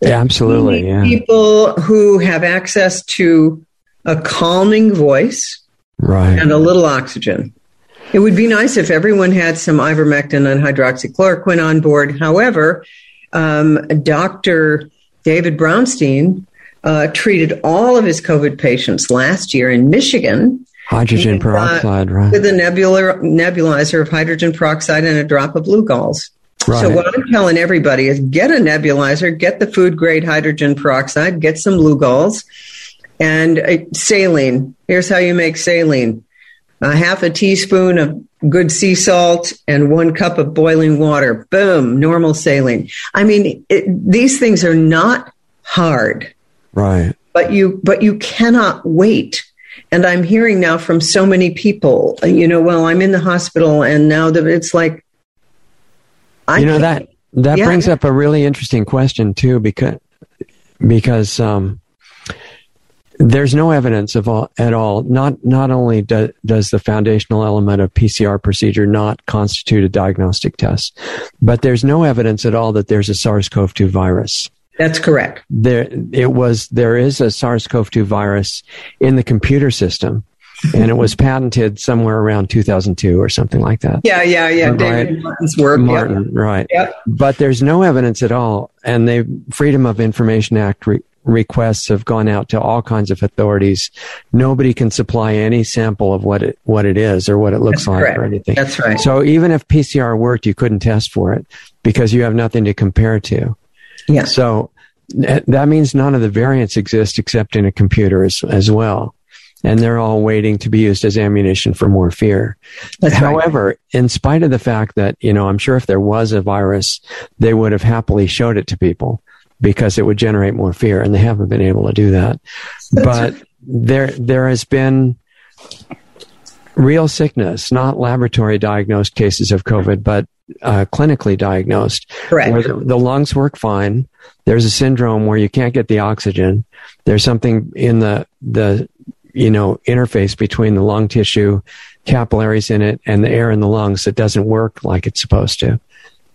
Yeah, absolutely, yeah, People who have access to a calming voice right. and a little oxygen. It would be nice if everyone had some ivermectin and hydroxychloroquine on board. However, um, Dr. David Brownstein uh, treated all of his COVID patients last year in Michigan Hydrogen uh, peroxide, right? with a nebular nebulizer of hydrogen peroxide and a drop of Lugol's. Right. So what I'm telling everybody is get a nebulizer, get the food grade hydrogen peroxide, get some Lugol's, and uh, saline. Here's how you make saline: a half a teaspoon of good sea salt and one cup of boiling water. Boom, normal saline. I mean, it, these things are not hard right. but you but you cannot wait and i'm hearing now from so many people you know well i'm in the hospital and now that it's like I you know that that Yeah. brings up a really interesting question too because because um there's no evidence of all, at all. Not not only do, does the foundational element of PCR procedure not constitute a diagnostic test but there's no evidence at all that there's a SARS-CoV-2 virus. That's correct. There it was there is a SARS-CoV-2 virus in the computer system and it was patented somewhere around 2002 or something like that yeah yeah yeah Right. david martin's work Martin, right. Yep. But there's no evidence at all. And the Freedom of Information Act re- requests have gone out to all kinds of authorities. Nobody can supply any sample of what it, what it is or what it looks That's like correct. or anything. that's right So even if PCR worked, you couldn't test for it because you have nothing to compare to. yeah So that means none of the variants exist except in a computer as, as well. And they're all waiting to be used as ammunition for more fear. that's right However, in spite of the fact that, you know, I'm sure if there was a virus, they would have happily showed it to people because it would generate more fear and they haven't been able to do that. but there, there has been real sickness, not laboratory diagnosed cases of COVID, but uh, clinically diagnosed correct where the, the lungs work fine. There's a syndrome where you can't get the oxygen. There's something in the the you know interface between the lung tissue, capillaries in it, and the air in the lungs that doesn't work like it's supposed to.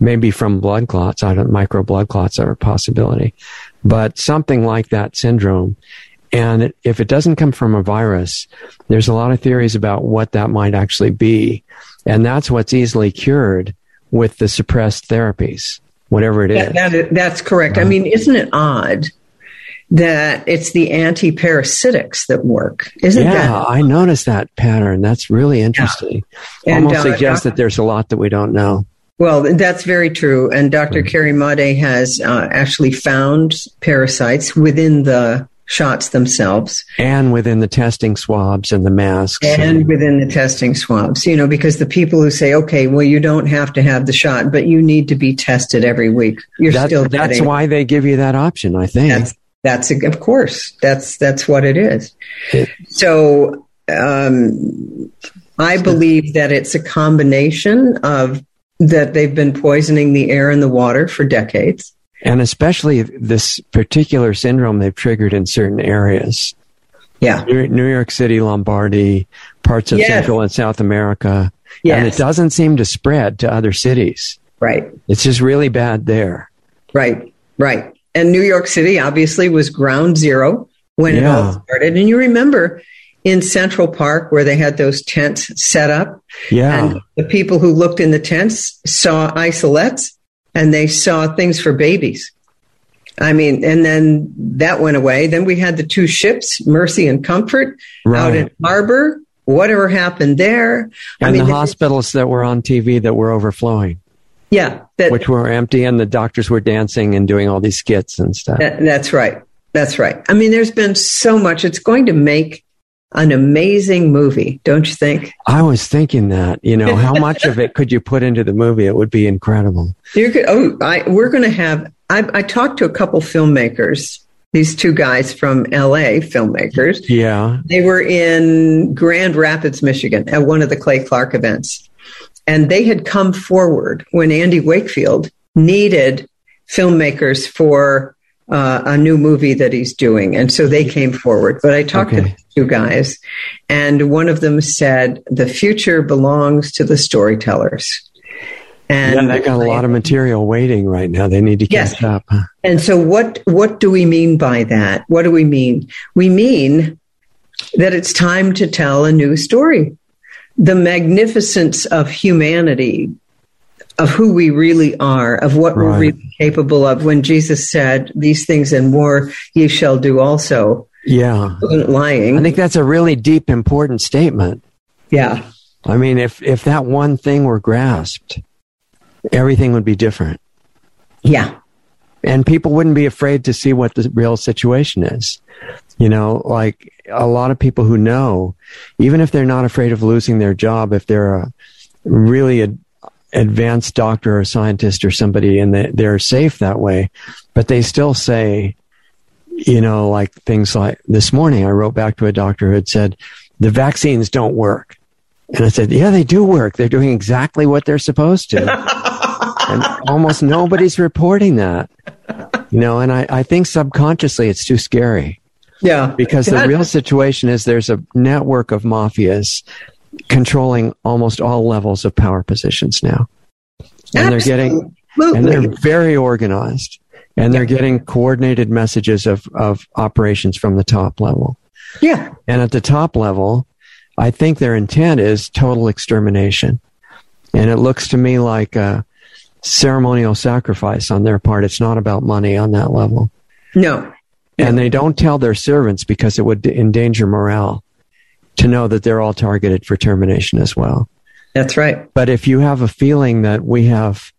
Maybe from blood clots. I don't micro blood clots are a possibility, but something like that syndrome. And if it doesn't come from a virus, there's a lot of theories about what that might actually be, and that's what's easily cured with the suppressed therapies, whatever it is. That- that is- that's correct i mean isn't it odd that it's the anti-parasitics that work isn't yeah, that I noticed that pattern. That's really interesting. And, Almost uh, suggests that there's a lot that we don't know. Well, that's very true. And Dr. Carrie Madej has uh, actually found parasites within the shots themselves And within the testing swabs and the masks. and within the testing swabs, you know, because the people who say, okay, well, you don't have to have the shot, but you need to be tested every week. You're That- still that's getting- why they give you that option, I think. That's, that's, of course, that's, that's what it is. So, um, I believe that it's a combination of that they've been poisoning the air and the water for decades. and especially this particular syndrome they've triggered in certain areas. Yeah. New York City, Lombardy, parts of Yes. Central and South America. And it doesn't seem to spread to other cities. Right. It's just really bad there. Right, right. And New York City obviously was ground zero when it all started. And you remember in Central Park where they had those tents set up, Yeah. and the people who looked in the tents saw isolettes and they saw things for babies. I mean, and then that went away. Then we had the two ships, Mercy and Comfort, out in harbor. Whatever happened there? I and mean, the hospitals that were on TV that were overflowing, yeah, that, which were empty, and the doctors were dancing and doing all these skits and stuff. That, that's right. That's right. I mean, there's been so much. It's going to make an amazing movie, don't you think? I was thinking that, you know, how much of it could you put into the movie? It would be incredible. You're good. Oh, I, we're going to have. I, I talked to a couple filmmakers. These two guys from LA, filmmakers. Yeah. They were in Grand Rapids, Michigan, at one of the Clay Clark events, And they had come forward when Andy Wakefield needed filmmakers for uh, a new movie that he's doing. And so they came forward. But I talked Okay. to two guys, and one of them said, The future belongs to the storytellers. And yeah, they got a lot of material waiting right now. They need to Yes. catch up. And so what what do we mean by that? What do we mean? We mean that it's time to tell a new story. The magnificence of humanity, of who we really are, of what we're really capable of. When Jesus said, These things and more ye shall do also. Yeah. Lying. I think that's a really deep, important statement. yeah. I mean, if, if that one thing were grasped, everything would be different. Yeah. And people wouldn't be afraid to see what the real situation is. You know, like a lot of people who know, even if they're not afraid of losing their job, if they're a really ad- advanced doctor or scientist or somebody and they, they're safe that way, but they still say, you know, like things like this morning, I wrote back to a doctor who had said, the vaccines don't work. And I said, yeah, they do work. They're doing exactly what they're supposed to. and almost nobody's reporting that. You know, and I, I think subconsciously it's too scary Yeah. because the real situation is there's a network of mafias controlling almost all levels of power positions now. And they're getting and they're very organized and they're getting coordinated messages of, of operations from the top level. Yeah. And at the top level, I think their intent is total extermination. And it looks to me like a ceremonial sacrifice on their part. It's not about money on that level. No. And they don't tell their servants because it would endanger morale to know that they're all targeted for termination as well. That's right. But if you have a feeling that we have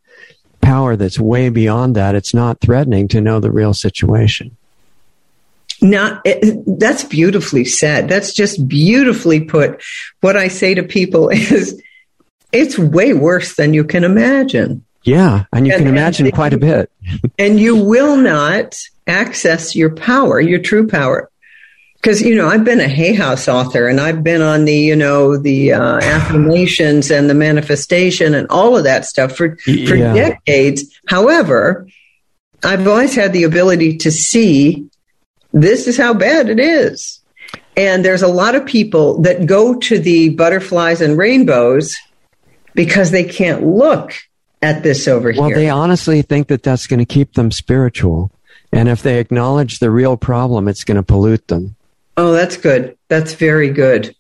power that's way beyond that, it's not threatening to know the real situation. Not it, that's beautifully said. That's just beautifully put. What I say to people is, it's way worse than you can imagine, Yeah. And you And- can imagine they- quite a bit. and you will not access your power, your true power. Because you know, I've been a Hay House author, and I've been on the you know the uh, affirmations and the manifestation and all of that stuff for for Yeah. decades. However, I've always had the ability to see this is how bad it is. And there's a lot of people that go to the butterflies and rainbows because they can't look at this over Well, here. Well, they honestly think that that's going to keep them spiritual. And if they acknowledge the real problem, it's going to pollute them. oh, that's good. That's very good.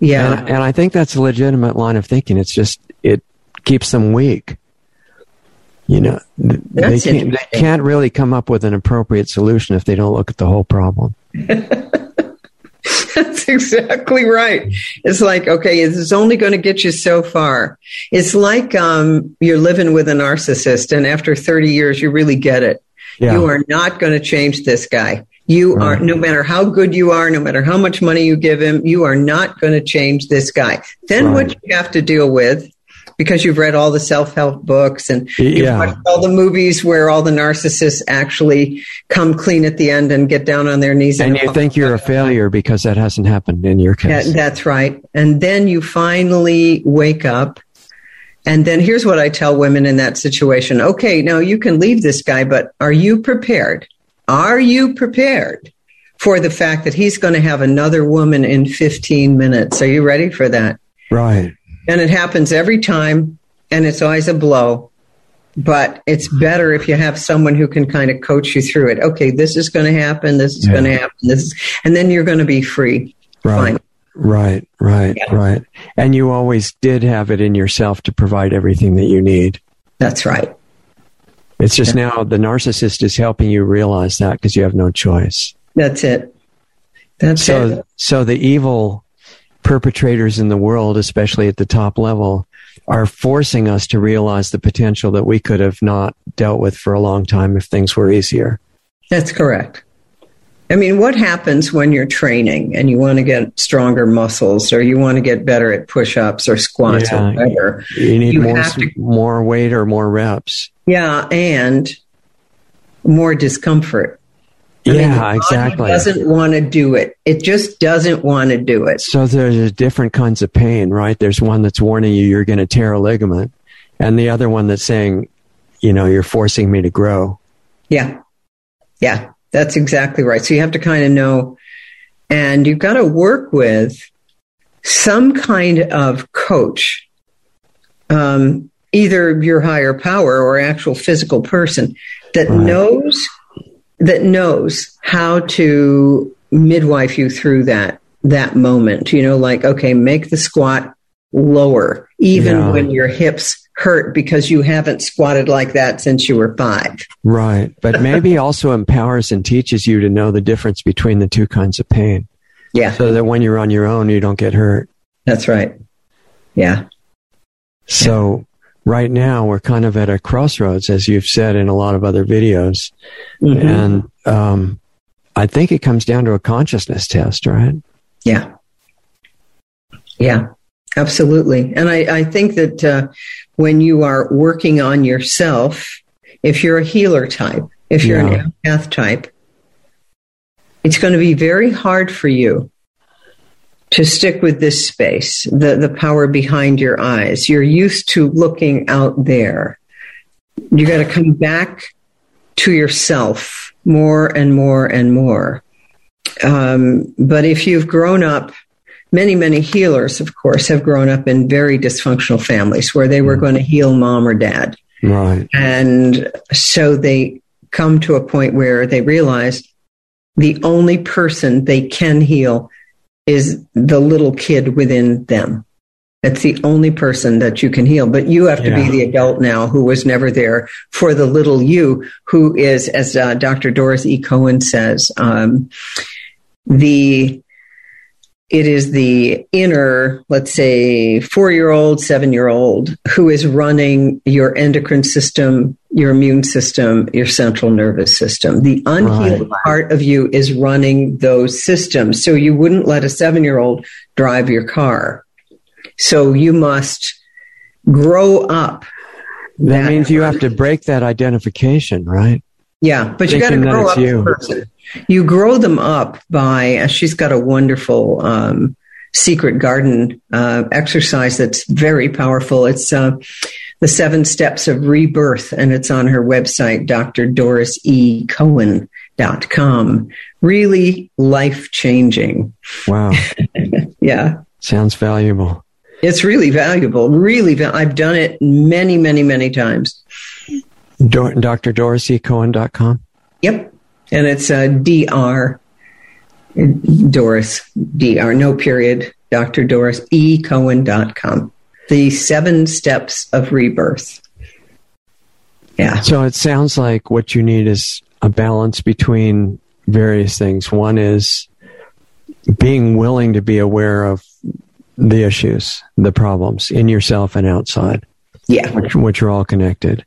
Yeah. And, and I think that's a legitimate line of thinking. It's just, it keeps them weak. You know, they can't, they can't really come up with an appropriate solution if they don't look at the whole problem. That's exactly right. It's like, okay, this is only going to get you so far. It's like um, you're living with a narcissist, and after 30 years, you really get it. Yeah. You are not going to change this guy. You are, no matter how good you are, no matter how much money you give him, you are not going to change this guy. Then Right. what you have to deal with, because you've read all the self help books and you've Yeah. watched all the movies where all the narcissists actually come clean at the end and get down on their knees and you think you're a failure because that hasn't happened in your case. that's right. And then you finally wake up. And then here's what I tell women in that situation. Okay, now you can leave this guy, but are you prepared? Are you prepared for the fact that he's going to have another woman in 15 minutes? Are you ready for that? right. And it happens every time, and it's always a blow. But it's better if you have someone who can kind of coach you through it. Okay, this is going to happen. This is Yeah. going to happen. This, is, and then you're going to be free. Right. Fine. Right, right, Yeah. right. And you always did have it in yourself to provide everything that you need. That's right. It's just now the narcissist is helping you realize that because you have no choice. That's it. That's So, it. so the evil perpetrators in the world, especially at the top level, are forcing us to realize the potential that we could have not dealt with for a long time if things were easier. That's correct. I mean, what happens when you're training and you want to get stronger muscles or you want to get better at push ups or squats Yeah. or whatever? You need You more, to- more weight or more reps. Yeah, and more discomfort. I mean, Yeah, body exactly. Doesn't want to do it. It just doesn't want to do it. So there's different kinds of pain, right? There's one that's warning you you're going to tear a ligament, and the other one that's saying, you know, you're forcing me to grow. Yeah. Yeah, that's exactly right. So you have to kind of know, and you've got to work with some kind of coach, um, either your higher power or actual physical person that Right. knows that knows how to midwife you through that that moment. You know, like okay, make the squat lower, even Yeah. when your hips hurt because you haven't squatted like that since you were five. Right. But maybe also empowers and teaches you to know the difference between the two kinds of pain Yeah. so that when you're on your own, you don't get hurt. That's right. Yeah. So right now we're kind of at a crossroads, as you've said in a lot of other videos. Mhm. And, um, I think it comes down to a consciousness test, right? Yeah. Yeah. Absolutely. And I, I think that uh, when you are working on yourself, if you're a healer type, if you're Yeah. an empath type, it's going to be very hard for you to stick with this space, the, the power behind your eyes. You're used to looking out there. You got to come back to yourself more and more and more. Um, but if you've grown up, many, many healers, of course, have grown up in very dysfunctional families where they were going to heal mom or dad. Right. And so they come to a point where they realize the only person they can heal is the little kid within them. That's the only person that you can heal. But you have to Yeah. be the adult now who was never there for the little you, who is, as uh, Dr. Doris E. Cohen says, um, the it is the inner, let's say, four year old, seven year old who is running your endocrine system, your immune system, your central nervous system. The unhealed Right. part of you is running those systems. So you wouldn't let a seven year old drive your car. So you must grow up. That means you have to break that identification, right? Yeah, but you got to grow up you. person. You grow them up by. Uh, she's got a wonderful um, secret garden uh, exercise that's very powerful. It's uh, the seven steps of rebirth, and it's on her website, drdorisecohen.com. Really life changing. Wow. Yeah. Sounds valuable. It's really valuable. Really, val- I've done it many, many, many times. Dor- DrDorothyCohen.com. Yep. And it's uh, DR, Doris, DR, no period, Dr. Doris E. Cohen.com. The seven steps of rebirth. Yeah. So it sounds like what you need is a balance between various things. One is being willing to be aware of the issues, the problems in yourself and outside, Yeah. which, which are all connected.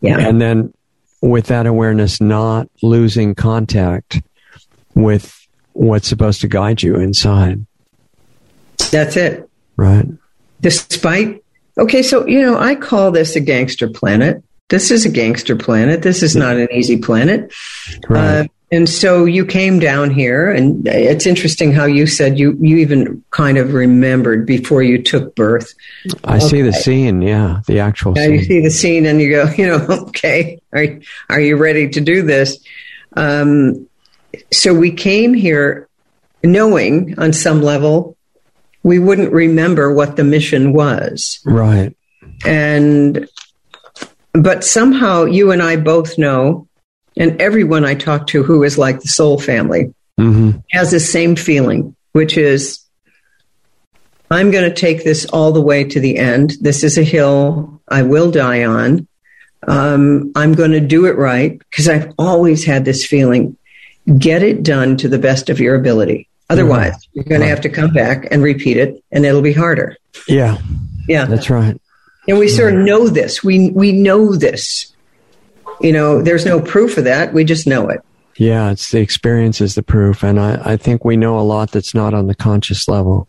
Yeah. And then with that awareness, not losing contact with what's supposed to guide you inside, That's it. right? Despite, okay, so, you know, I call this a gangster planet. This is a gangster planet. This is not an easy planet. Right. Uh, and so you came down here, and it's interesting how you said you, you even kind of remembered before you took birth. I see the scene. Yeah. The actual Now you see the scene and you go, you know, okay, are, are you ready to do this? Um, so we came here knowing on some level we wouldn't remember what the mission was. Right. And, but somehow you and I both know, and everyone I talk to who is like the soul family hmm has the same feeling, which is I'm going to take this all the way to the end. This is a hill I will die on. Um, I'm going to do it right because I've always had this feeling get it done to the best of your ability. Otherwise, you're going to have to come back and repeat it, and it'll be harder. Yeah. Yeah. That's right. And we sort of know this. We we know this. You know, there's no proof of that. We just know it. Yeah, it's the experience is the proof. And I, I think we know a lot that's not on the conscious level,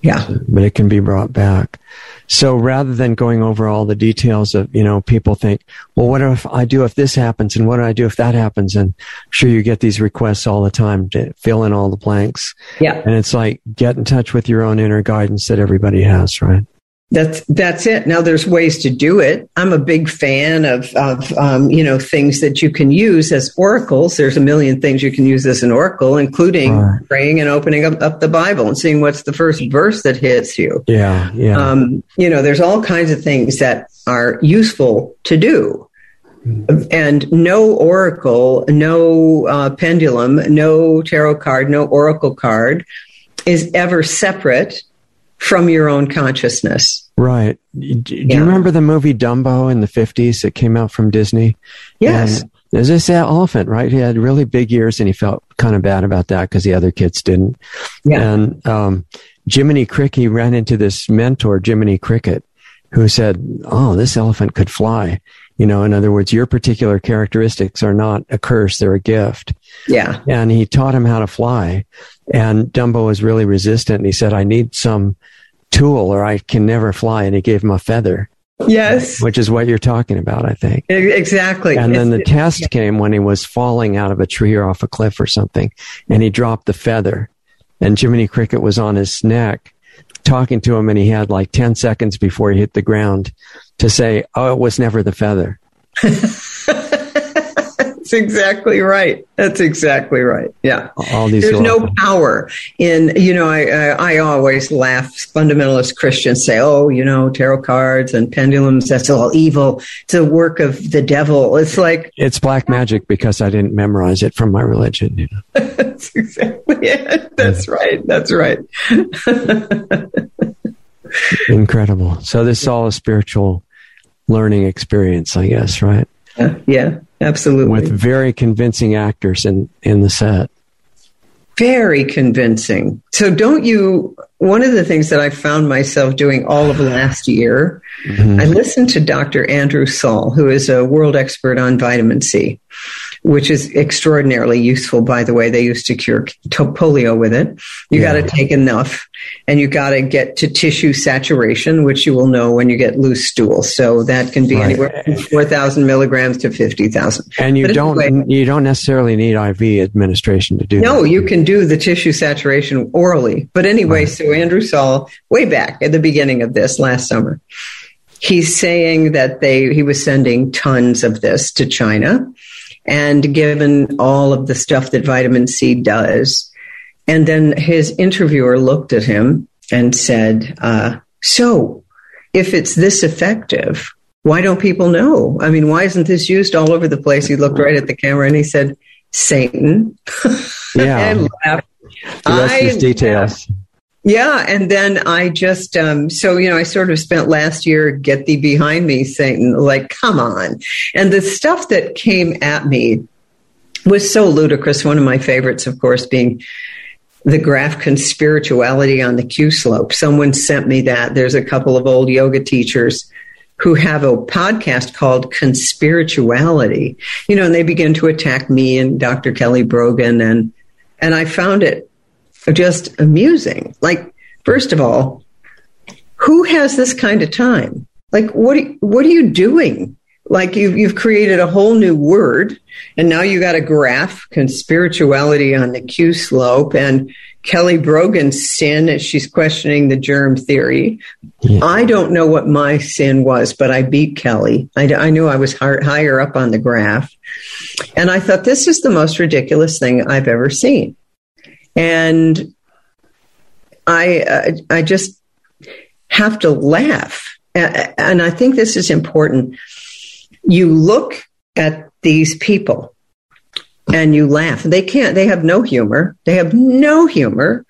Yeah. but it can be brought back. So rather than going over all the details of, you know, people think, well, what if I do if this happens and what do I do if that happens? And I'm sure you get these requests all the time to fill in all the blanks. Yeah. And it's like, get in touch with your own inner guidance that everybody has, right? That's that's it. Now there's ways to do it. I'm a big fan of of um, you know things that you can use as oracles. There's a million things you can use as an oracle, including Right. praying and opening up, up the Bible and seeing what's the first verse that hits you. Yeah. Yeah. Um, you know, there's all kinds of things that are useful to do. And no oracle, no uh, pendulum, no tarot card, no oracle card is ever separate from your own consciousness. right. Do do Yeah. you remember the movie Dumbo in the 50s that came out from Disney? Yes. And there's this elephant, right? He had really big ears and he felt kind of bad about that because the other kids didn't. Yeah. And um, Jiminy Cricket, ran into this mentor, Jiminy Cricket, who said, Oh, this elephant could fly. You know, in other words, your particular characteristics are not a curse, they're a gift. Yeah. And he taught him how to fly. And Dumbo was really resistant. And he said, I need some tool or I can never fly. And he gave him a feather, Yes. which is what you're talking about, I think. Exactly. And then the It's- test came when he was falling out of a tree or off a cliff or something, and he dropped the feather. And Jiminy Cricket was on his neck talking to him, and he had like 10 seconds before he hit the ground to say, Oh, it was never the feather. That's exactly right. That's exactly right. Yeah. All these There's no power in, you know, I, I, I always laugh. Fundamentalist Christians say, oh, you know, tarot cards and pendulums, that's all evil. It's a work of the devil. It's like, It's black magic because I didn't memorize it from my religion. You know? that's exactly it. That's right. That's right. Incredible. So this is all a spiritual learning experience, I guess, right? Yeah, yeah absolutely. With very convincing actors in, in the set. Very convincing. So, don't you? One of the things that I found myself doing all of last year, mm-hmm. I listened to Dr. Andrew Saul, who is a world expert on vitamin C, which is extraordinarily useful, by the way. They used to cure polio with it. You Yeah. got to take enough and you got to get to tissue saturation, which you will know when you get loose stool. So, that can be Right. anywhere from 4,000 milligrams to 50,000. And you But don't anyway- you don't necessarily need IV administration to do No, that. you can do the tissue saturation orally. But anyway, so Andrew Saul, way back at the beginning of this last summer, he's saying that they he was sending tons of this to China, and given all of the stuff that vitamin C does, and then his interviewer looked at him and said, uh, "So, if it's this effective." Why don't people know? I mean, why isn't this used all over the place? He looked right at the camera and he said, Satan. Yeah. and laughed. The rest I is details. Yeah, and then I just um so you know I sort of spent last year get thee behind me Satan like come on. And the stuff that came at me was so ludicrous. One of my favorites of course being the graph conspirituality on the Q slope. Someone sent me that. There's a couple of old yoga teachers who have a podcast called Conspirituality. You know, and they begin to attack me and Dr. Kelly Brogan and and I found it just amusing. Like, first of all, who has this kind of time? Like, what are, what are you doing? Like, you've, you've created a whole new word, and now you got a graph, conspirituality on the Q slope, and Kelly Brogan's sin as she's questioning the germ theory. Yeah. I don't know what my sin was, but I beat Kelly. I, I knew I was higher, higher up on the graph. And I thought, this is the most ridiculous thing I've ever seen and I uh, I just have to laugh, and I think this is important. You look at these people and you laugh. They can't. They have no humor. They have no humor.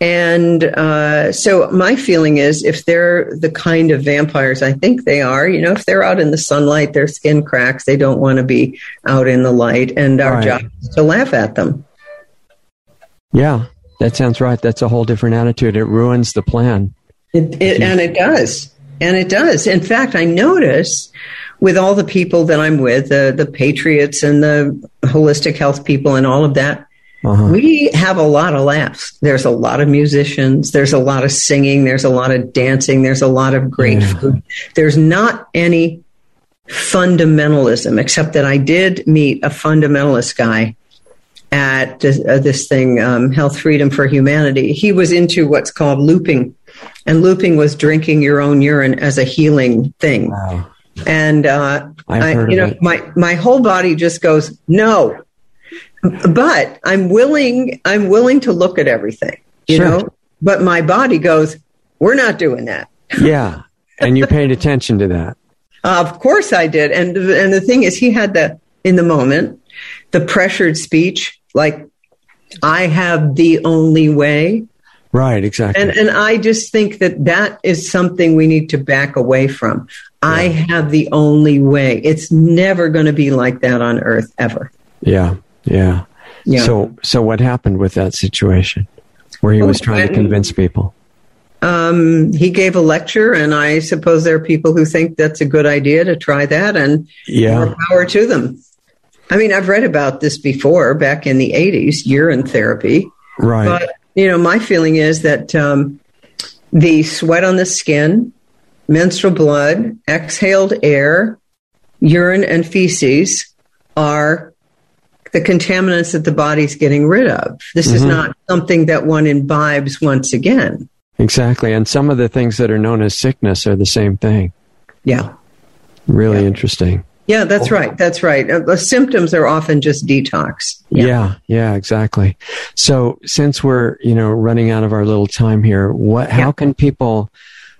And uh, so my feeling is if they're the kind of vampires I think they are, you know, if they're out in the sunlight, their skin cracks, they don't want to be out in the light. And our Right. job is to laugh at them. Yeah, that sounds right. That's a whole different attitude. It ruins the plan. It, it, and it does. And it does. In fact, I notice with all the people that I'm with, the, the patriots and the holistic health people and all of that, Uh-huh. We have a lot of laughs. There's a lot of musicians. There's a lot of singing. There's a lot of dancing. There's a lot of great Yeah. food. There's not any fundamentalism, except that I did meet a fundamentalist guy at this, uh, thing, um, Health Freedom for Humanity. He was into what's called looping, and looping was drinking your own urine as a healing thing. Wow. And uh, I, you know, it. my my whole body just goes no, but I'm willing. I'm willing to look at everything, you Sure. know. But my body goes, we're not doing that. Yeah. And you paid attention to that. of course I did. And and the thing is, he had the in the moment the pressured speech, like I have the only way. Right, exactly. And and I just think that that is something we need to back away from. I have the only way. It's never going to be like that on earth ever. yeah. Yeah. Yeah. So so what happened with that situation where he was Oh, trying to convince people? Um, he gave a lecture, and I suppose there are people who think that's a good idea to try that, and Yeah. more power to them. I mean, I've read about this before back in the 80s, urine therapy. Right. But, you know, my feeling is that um, the sweat on the skin, menstrual blood, exhaled air, urine, and feces are the contaminants that the body's getting rid of. This is Mhm. not something that one imbibes once again. Exactly. And some of the things that are known as sickness are the same thing. Yeah. Really Yeah. interesting. Yeah, that's right. That's right. Uh, the symptoms are often just detox. Yeah. yeah, exactly. So since we're, you know, running out of our little time here, what how Yeah. can people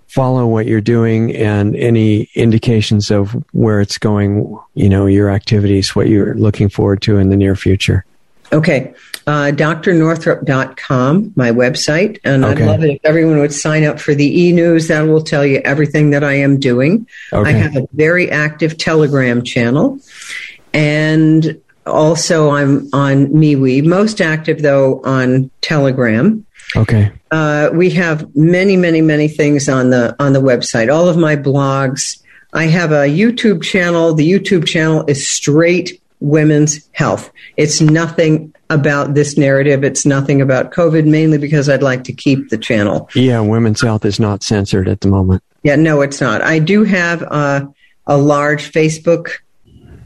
follow what you're doing and any indications of where it's going, you know, your activities, what you're looking forward to in the near future? Okay. Uh, drnorthrup.com, my website. And Okay. I'd love it if everyone would sign up for the e news. That will tell you everything that I am doing. I have a very active Telegram channel. And also, I'm on MeWe, most active though on Telegram. Okay. Uh, we have many, many, many things on the on the website. All of my blogs. I have a YouTube channel. The YouTube channel is straight women's health. It's nothing about this narrative. It's nothing about COVID, mainly because I'd like to keep the channel. Yeah, women's health is not censored at the moment. Yeah, no, it's not. I do have a, a large Facebook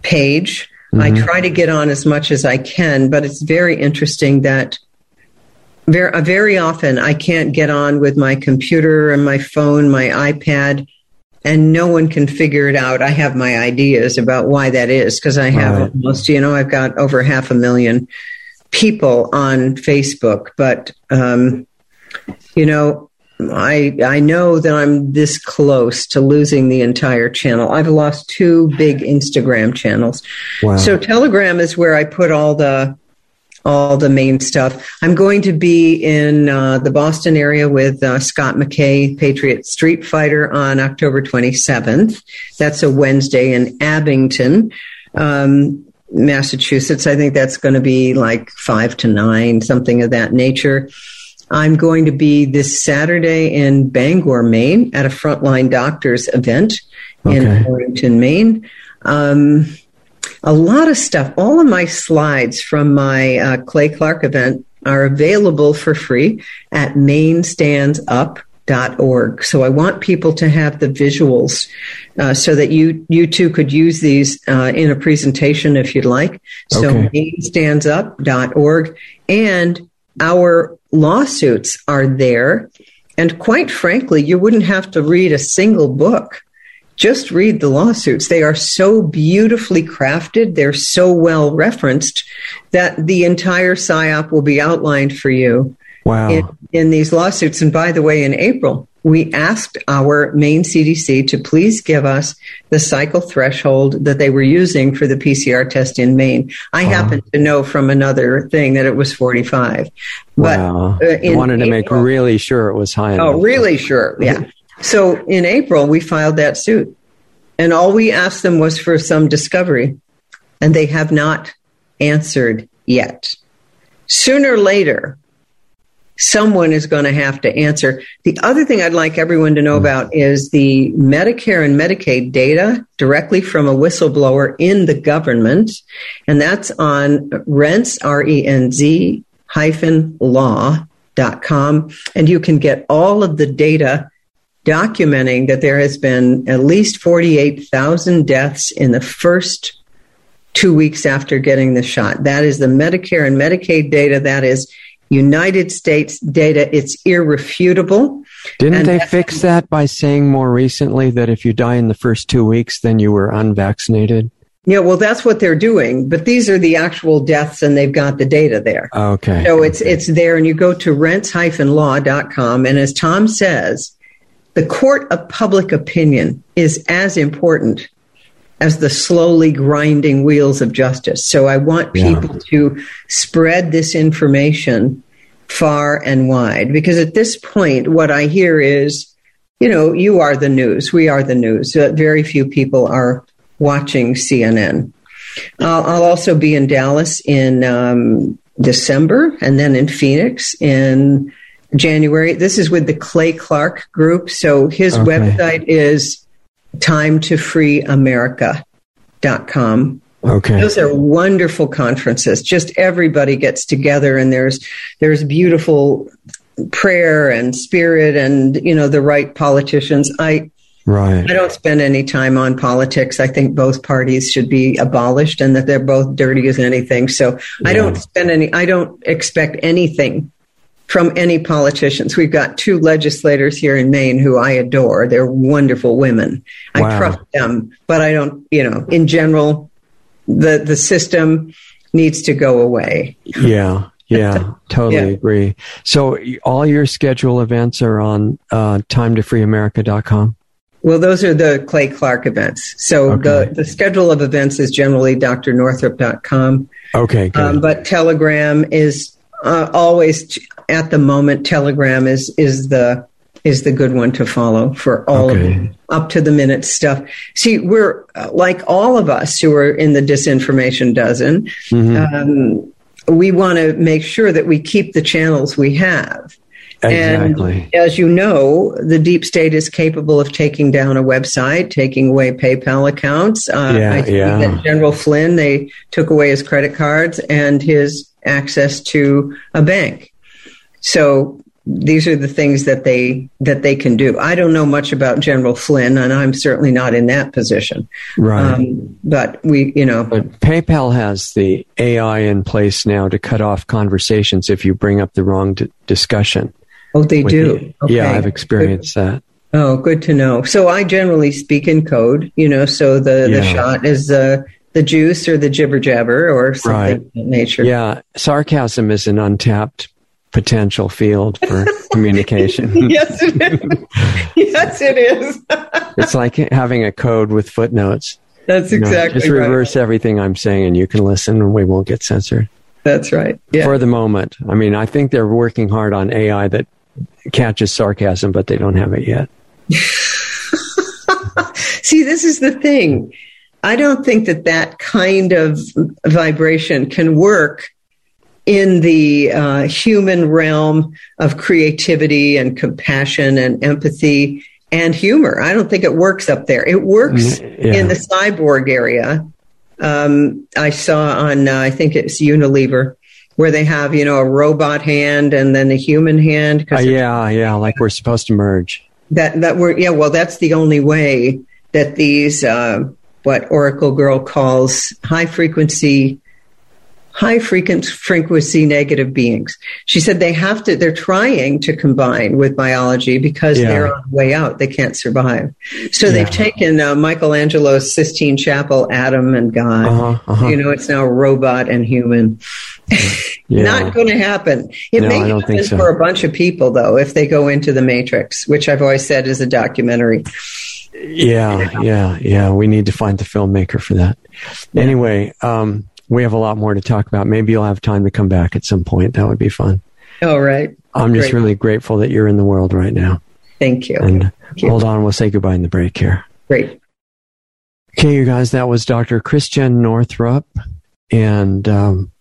page. I Mhm. try to get on as much as I can, but it's very interesting that very, uh, very often I can't get on with my computer and my phone, my iPad, and no one can figure it out. I have my ideas about why that is because I have Right. almost, you know, I've got over half a million people on Facebook, but um, you know, I I know that I'm this close to losing the entire channel. I've lost two big Instagram channels. Wow. So Telegram is where I put all the all the main stuff. I'm going to be in uh, the Boston area with uh, Scott McKay, Patriot Street Fighter, on October 27th. That's a Wednesday in Abington, um, Massachusetts. I think that's going to be like five to nine, something of that nature. I'm going to be this Saturday in Bangor, Maine, at a Frontline Doctors event in Okay. Orrington, Maine. Um, a lot of stuff. All of my slides from my uh, Clay Clark event are available for free at mainestandsup.org. So I want people to have the visuals uh, so that you you too could use these uh, in a presentation if you'd like. So Okay. mainestandsup.org and our lawsuits are there. And quite frankly, you wouldn't have to read a single book just read the lawsuits. They are so beautifully crafted. They're so well referenced that the entire PSYOP will be outlined for you wow. in, in these lawsuits. And by the way, in April, we asked our Maine CDC to please give us the cycle threshold that they were using for the PCR test in Maine. I Wow. happen to know from another thing that it was 45. But wow. uh, I wanted to make really sure it was high enough. Oh, really? Sure. Yeah. So in April, we filed that suit. And all we asked them was for some discovery. And they have not answered yet. Sooner or later, someone is going to have to answer. The other thing I'd like everyone to know hmm. about is the Medicare and Medicaid data directly from a whistleblower in the government. And that's on rents, Renz, R E N Z, law.com and you can get all of the data documenting that there has been at least 48,000 deaths in the first two weeks after getting the shot. That is the Medicare and Medicaid data. That is United States data. It's irrefutable. Didn't and they fix that by saying more recently that if you die in the first two weeks, then you were unvaccinated? Yeah, well, that's what they're doing, but these are the actual deaths, and they've got the data there. Okay. So it's it's there, and you go to renz-law.com, and as Tom says, the court of public opinion is as important as the slowly grinding wheels of justice. So I want people yeah. to spread this information far and wide because at this point, what I hear is, you know, you are the news. We are the news. Uh, very few people are watching CNN. Uh, I'll also be in Dallas in um, December and then in Phoenix in January. This is with the Clay Clark group. So his okay. website is time to free america.com. Okay. Those are wonderful conferences. Just everybody gets together and there's there's beautiful prayer and spirit and you know the right politicians. I Right. I don't spend any time on politics. I think both parties should be abolished and that they're both dirty as anything. So yeah. I don't spend any I don't expect anything from any politicians. We've got two legislators here in Maine who I adore. They're wonderful women. Wow. I trust them, but I don't, you know, in general, the, the system needs to go away. Yeah. Yeah, totally yeah. agree. So all your schedule events are on uh, timetofreeamerica.com? Well, those are the Clay Clark events. So okay. the, the schedule of events is generally drnorthrup.com. Okay, good. Um, but Telegram is uh, always at the moment, Telegram is is the is the good one to follow for all okay. of up to the minute stuff. See, we're uh, like all of us who are in the disinformation dozen. Mm-hmm. Um, we want to make sure that we keep the channels we have. Exactly. And as you know, the deep state is capable of taking down a website, taking away PayPal accounts. Uh, yeah, I yeah. that General Flynn, they took away his credit cards and his access to a bank. So these are the things that they that they can do. I don't know much about General Flynn, and I'm certainly not in that position. Right. Um, but we, you know, but PayPal has the AI in place now to cut off conversations if you bring up the wrong d- discussion. Oh, they do. The, okay. Yeah, I've experienced good. that. Oh, good to know. So I generally speak in code, you know. So the yeah. the shot is the the juice or the jibber jabber or something right. of that nature. Yeah, sarcasm is an untapped potential field for communication. yes, it is. yes, it is. it's like having a code with footnotes. That's exactly Just reverse right. everything I'm saying and you can listen and we won't get censored. That's right. Yeah. For the moment. I mean, I think they're working hard on AI that catches sarcasm, but they don't have it yet. See, this is the thing. I don't think that that kind of vibration can work in the uh, human realm of creativity and compassion and empathy and humor. I don't think it works up there. It works mm, yeah. in the cyborg area. Um, I saw on, uh, I think it's Unilever, where they have, you know, a robot hand and then a human hand. Uh, yeah, yeah, like we're supposed to merge. That that we're yeah. Well, that's the only way that these uh, what Oracle Girl calls high frequency high frequency negative beings. She said they have to, they're trying to combine with biology because yeah. they're on the way out. They can't survive. So yeah. they've taken uh, Michelangelo's Sistine Chapel, Adam and God. Uh-huh, uh-huh. You know, it's now robot and human. Yeah. Not going to happen. It no, may happen so. for a bunch of people, though, if they go into the Matrix, which I've always said is a documentary. Yeah, yeah, yeah. We need to find the filmmaker for that. Anyway, um, we have a lot more to talk about. Maybe you'll have time to come back at some point. That would be fun. All right. I'm just really grateful that you're in the world right now. Thank you. And Thank you. hold on, we'll say goodbye in the break here. Great. Okay, you guys, that was Dr. Christiane Northrup, and um,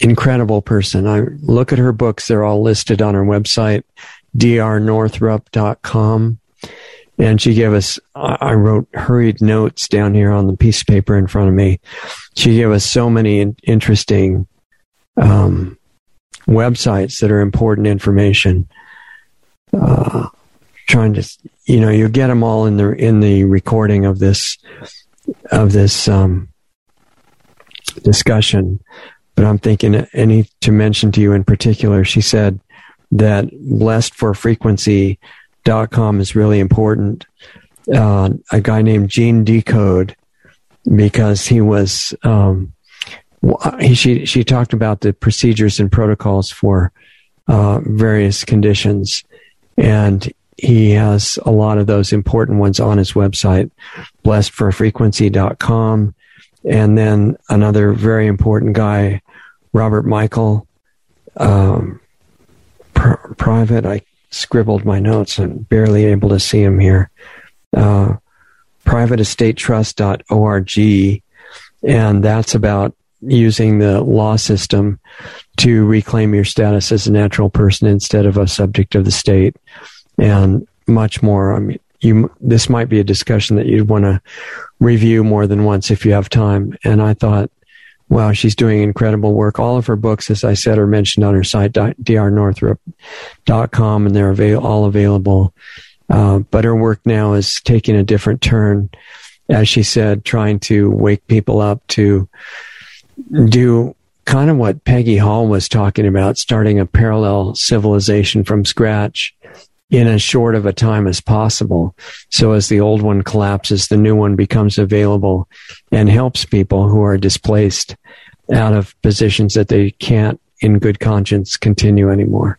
incredible person. I look at her books; they're all listed on her website, drnorthrup.com. And she gave us, I wrote hurried notes down here on the piece of paper in front of me. She gave us so many interesting um, websites that are important information. Uh, trying to, you know, you get them all in the in the recording of this of this um, discussion. But I'm thinking any to mention to you in particular. She said that blessedforfrequency.com is really important. Uh, a guy named Gene Decode, because he was um, he, she she talked about the procedures and protocols for uh, various conditions, and he has a lot of those important ones on his website, blessedforfrequency.com. And then another very important guy, Robert Michael, um, pr- private. I scribbled my notes and barely able to see them here. Uh, privateestatetrust.org. And that's about using the law system to reclaim your status as a natural person instead of a subject of the state and much more. I mean, you, this might be a discussion that you'd want to review more than once if you have time. And I thought, wow, she's doing incredible work. All of her books, as I said, are mentioned on her site, drnorthrup.com, and they're avail- all available. Uh, but her work now is taking a different turn, as she said, trying to wake people up to do kind of what Peggy Hall was talking about, starting a parallel civilization from scratch in as short of a time as possible. So as the old one collapses, the new one becomes available and helps people who are displaced out of positions that they can't in good conscience continue anymore.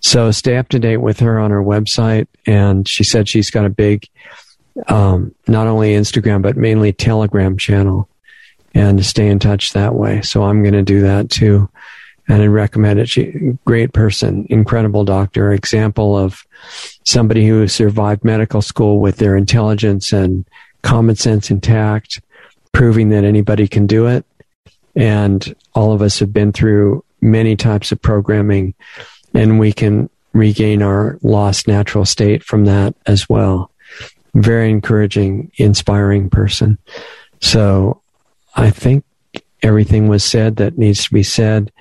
So stay up to date with her on her website. And she said she's got a big, um, not only Instagram, but mainly Telegram channel and stay in touch that way. So I'm going to do that too and I recommend it. She, great person, incredible doctor, example of somebody who survived medical school with their intelligence and common sense intact, proving that anybody can do it. And all of us have been through many types of programming, and we can regain our lost natural state from that as well. Very encouraging, inspiring person. So I think everything was said that needs to be said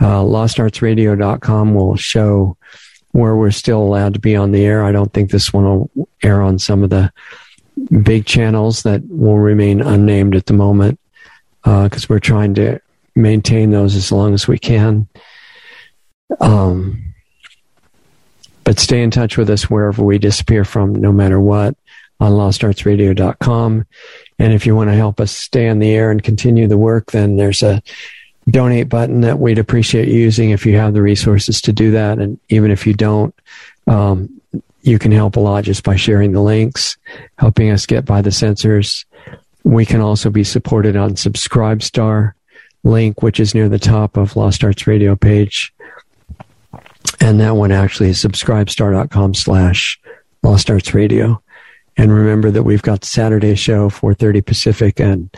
uh, lostartsradio.com will show where we're still allowed to be on the air. I don't think this one will air on some of the big channels that will remain unnamed at the moment because uh, we're trying to maintain those as long as we can. Um, but stay in touch with us wherever we disappear from, no matter what, on lostartsradio.com. And if you want to help us stay on the air and continue the work, then there's a donate button that we'd appreciate using if you have the resources to do that. And even if you don't, um, you can help a lot just by sharing the links, helping us get by the censors. We can also be supported on Subscribestar link, which is near the top of Lost Arts Radio page. And that one actually is subscribestar.com slash Lost Arts Radio. And remember that we've got Saturday show, 4.30 Pacific and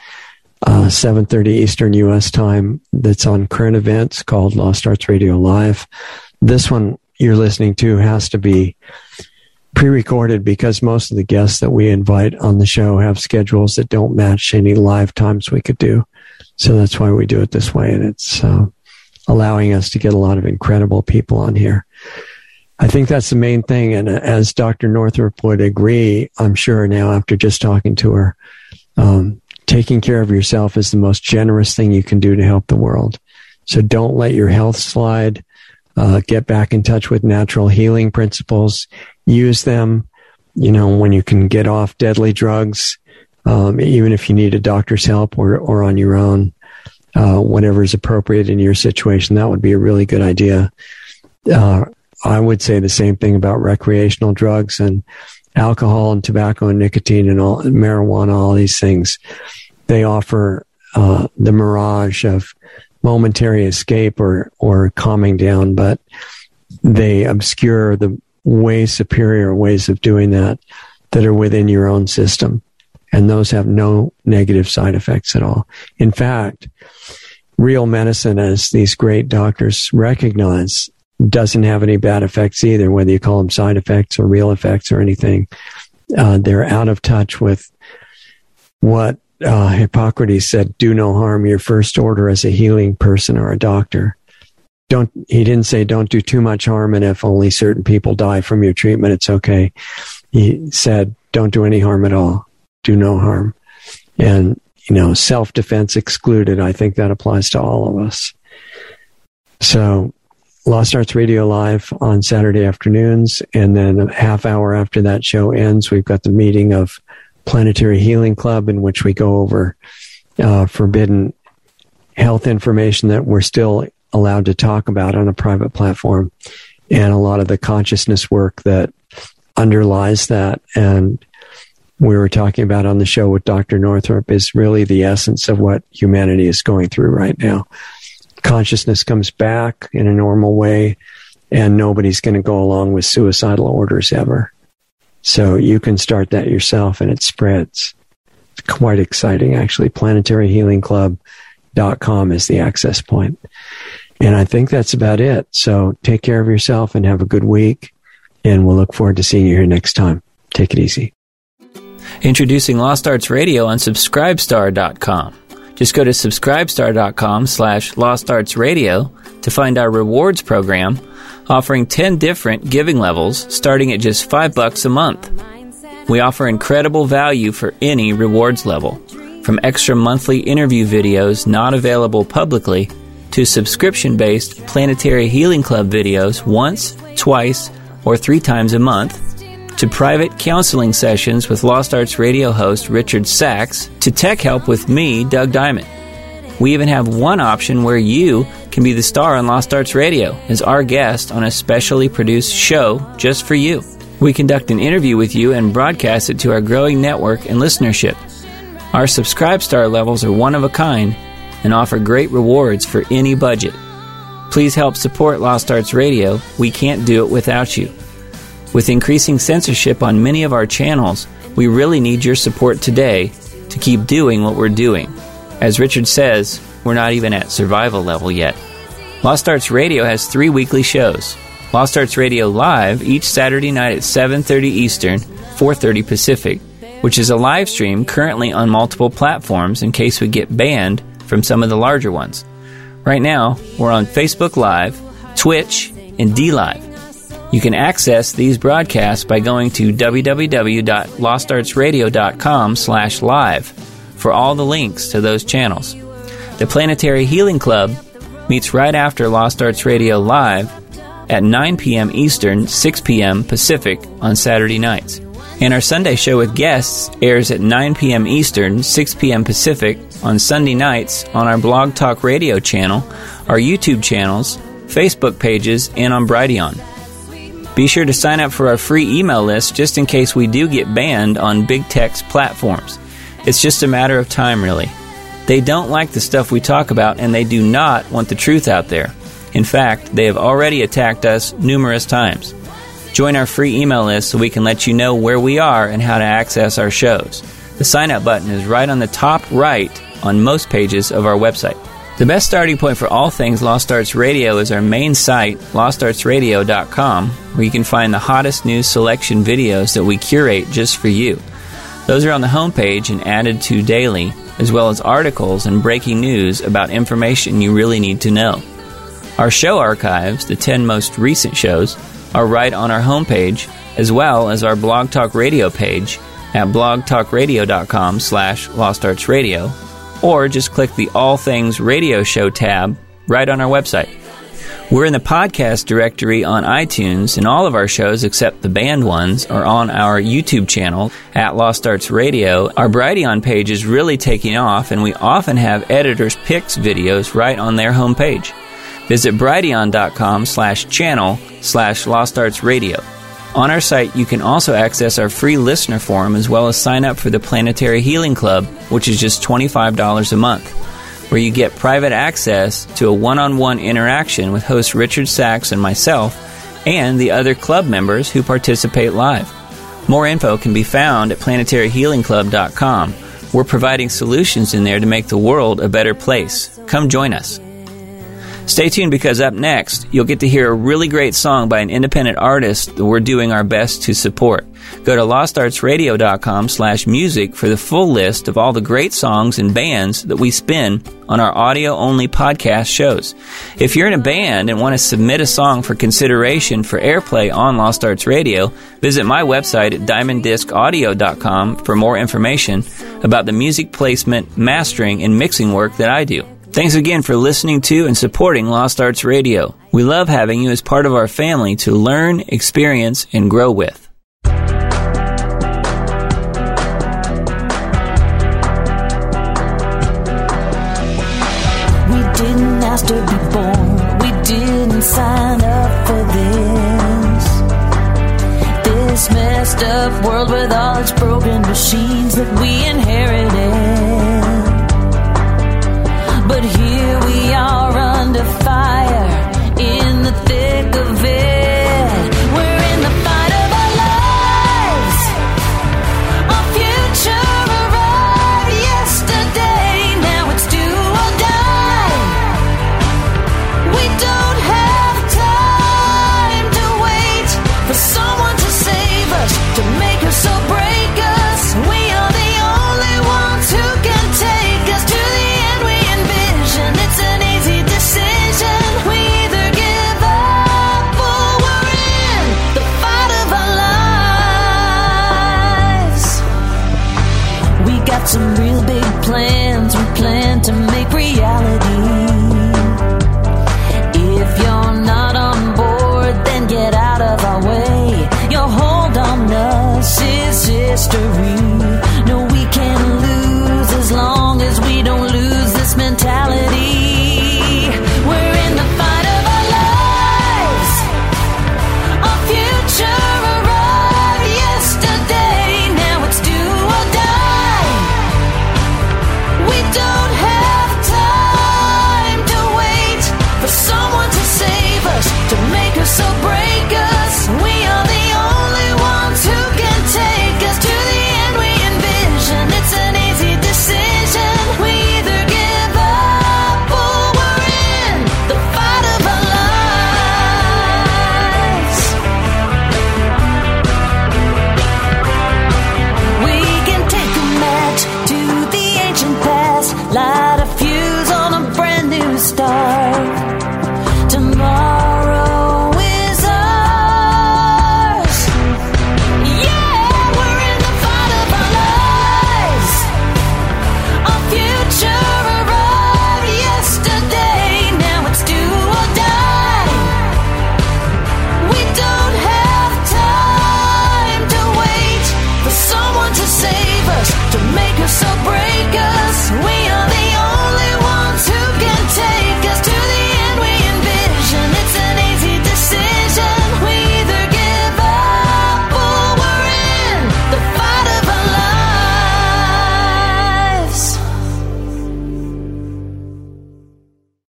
uh, 7.30 Eastern U.S. time that's on current events called Lost Arts Radio Live. This one you're listening to has to be pre-recorded because most of the guests that we invite on the show have schedules that don't match any live times we could do. So that's why we do it this way. And it's uh, allowing us to get a lot of incredible people on here. I think that's the main thing. And as Dr. Northrup would agree, I'm sure now after just talking to her, um, taking care of yourself is the most generous thing you can do to help the world. So don't let your health slide. Uh, get back in touch with natural healing principles. Use them, you know, when you can get off deadly drugs, um, even if you need a doctor's help or, or on your own, uh, whatever is appropriate in your situation. That would be a really good idea. Uh, I would say the same thing about recreational drugs and alcohol and tobacco and nicotine and all and marijuana, all these things, they offer uh, the mirage of momentary escape or or calming down, but they obscure the way superior ways of doing that that are within your own system. And those have no negative side effects at all. In fact, real medicine, as these great doctors recognize, doesn't have any bad effects either, whether you call them side effects or real effects or anything. Uh, they're out of touch with what uh, Hippocrates said do no harm, your first order as a healing person or a doctor. don't, he didn't say don't do too much harm. And if only certain people die from your treatment, it's okay. He said don't do any harm at all. Do no harm. And, you know, self defense excluded. I think that applies to all of us. So Lost Arts Radio Live on Saturday afternoons. And then a half hour after that show ends, we've got the meeting of Planetary Healing Club in which we go over uh, forbidden health information that we're still allowed to talk about on a private platform and a lot of the consciousness work that underlies that. And we were talking about on the show with Dr. Northrup is really the essence of what humanity is going through right now. Consciousness comes back in a normal way, and nobody's going to go along with suicidal orders ever. So you can start that yourself and it spreads. It's quite exciting, actually. PlanetaryHealingClub.com is the access point. And I think that's about it. So take care of yourself and have a good week. And we'll look forward to seeing you here next time. Take it easy. Introducing Lost Arts Radio on Subscribestar.com. Just go to subscribestar.com slash Lost Arts Radio to find our rewards program offering 10 different giving levels starting at just 5 bucks a month. We offer incredible value for any rewards level, from extra monthly interview videos not available publicly to subscription based Planetary Healing Club videos once, twice, or three times a month, to private counseling sessions with Lost Arts radio host Richard Sacks, to tech help with me, Doug Diamond. We even have one option where you can be the star on Lost Arts Radio as our guest on a specially produced show just for you. We conduct an interview with you and broadcast it to our growing network and listenership. Our subscribe star levels are one of a kind and offer great rewards for any budget. Please help support Lost Arts Radio. We can't do it without you. With increasing censorship on many of our channels, we really need your support today to keep doing what we're doing. As Richard says, we're not even at survival level yet. Lost Arts Radio has three weekly shows. Lost Arts Radio Live each Saturday night at 7:30 Eastern, 4:30 Pacific, which is a live stream currently on multiple platforms in case we get banned from some of the larger ones. Right now, we're on Facebook Live, Twitch, and DLive. You can access these broadcasts by going to www.lostartsradio.com slash live for all the links to those channels. The Planetary Healing Club meets right after Lost Arts Radio Live at 9 p.m. Eastern, 6 p.m. Pacific on Saturday nights. And our Sunday show with guests airs at 9 p.m. Eastern, 6 p.m. Pacific on Sunday nights on our Blog Talk Radio channel, our YouTube channels, Facebook pages, and on Brighteon. Be sure to sign up for our free email list just in case we do get banned on big tech's platforms. It's just a matter of time, really. They don't like the stuff we talk about and they do not want the truth out there. In fact, they have already attacked us numerous times. Join our free email list so we can let you know where we are and how to access our shows. The sign up button is right on the top right on most pages of our website. The best starting point for all things Lost Arts Radio is our main site, lostartsradio.com, where you can find the hottest news selection videos that we curate just for you. Those are on the homepage and added to daily, as well as articles and breaking news about information you really need to know. Our show archives, the 10 most recent shows, are right on our homepage, as well as our Blog Talk Radio page at blogtalkradio.com slash lostartsradio or just click the All Things Radio Show tab right on our website. We're in the podcast directory on iTunes, and all of our shows, except the banned ones, are on our YouTube channel at Lost Arts Radio. Our Brighteon page is really taking off, and we often have editors' picks videos right on their homepage. Visit brighteon.com slash channel slash Lost Arts Radio. On our site, you can also access our free listener forum as well as sign up for the Planetary Healing Club, which is just $25 a month, where you get private access to a one on one interaction with host Richard Sacks and myself and the other club members who participate live. More info can be found at planetaryhealingclub.com. We're providing solutions in there to make the world a better place. Come join us. Stay tuned because up next, you'll get to hear a really great song by an independent artist that we're doing our best to support. Go to lostartsradio.com slash music for the full list of all the great songs and bands that we spin on our audio-only podcast shows. If you're in a band and want to submit a song for consideration for airplay on Lost Arts Radio, visit my website at diamonddiscaudio.com for more information about the music placement, mastering, and mixing work that I do. Thanks again for listening to and supporting Lost Arts Radio. We love having you as part of our family to learn, experience, and grow with. We didn't ask to be born. We didn't sign up for this. This messed up world with all its broken machines that we inherited.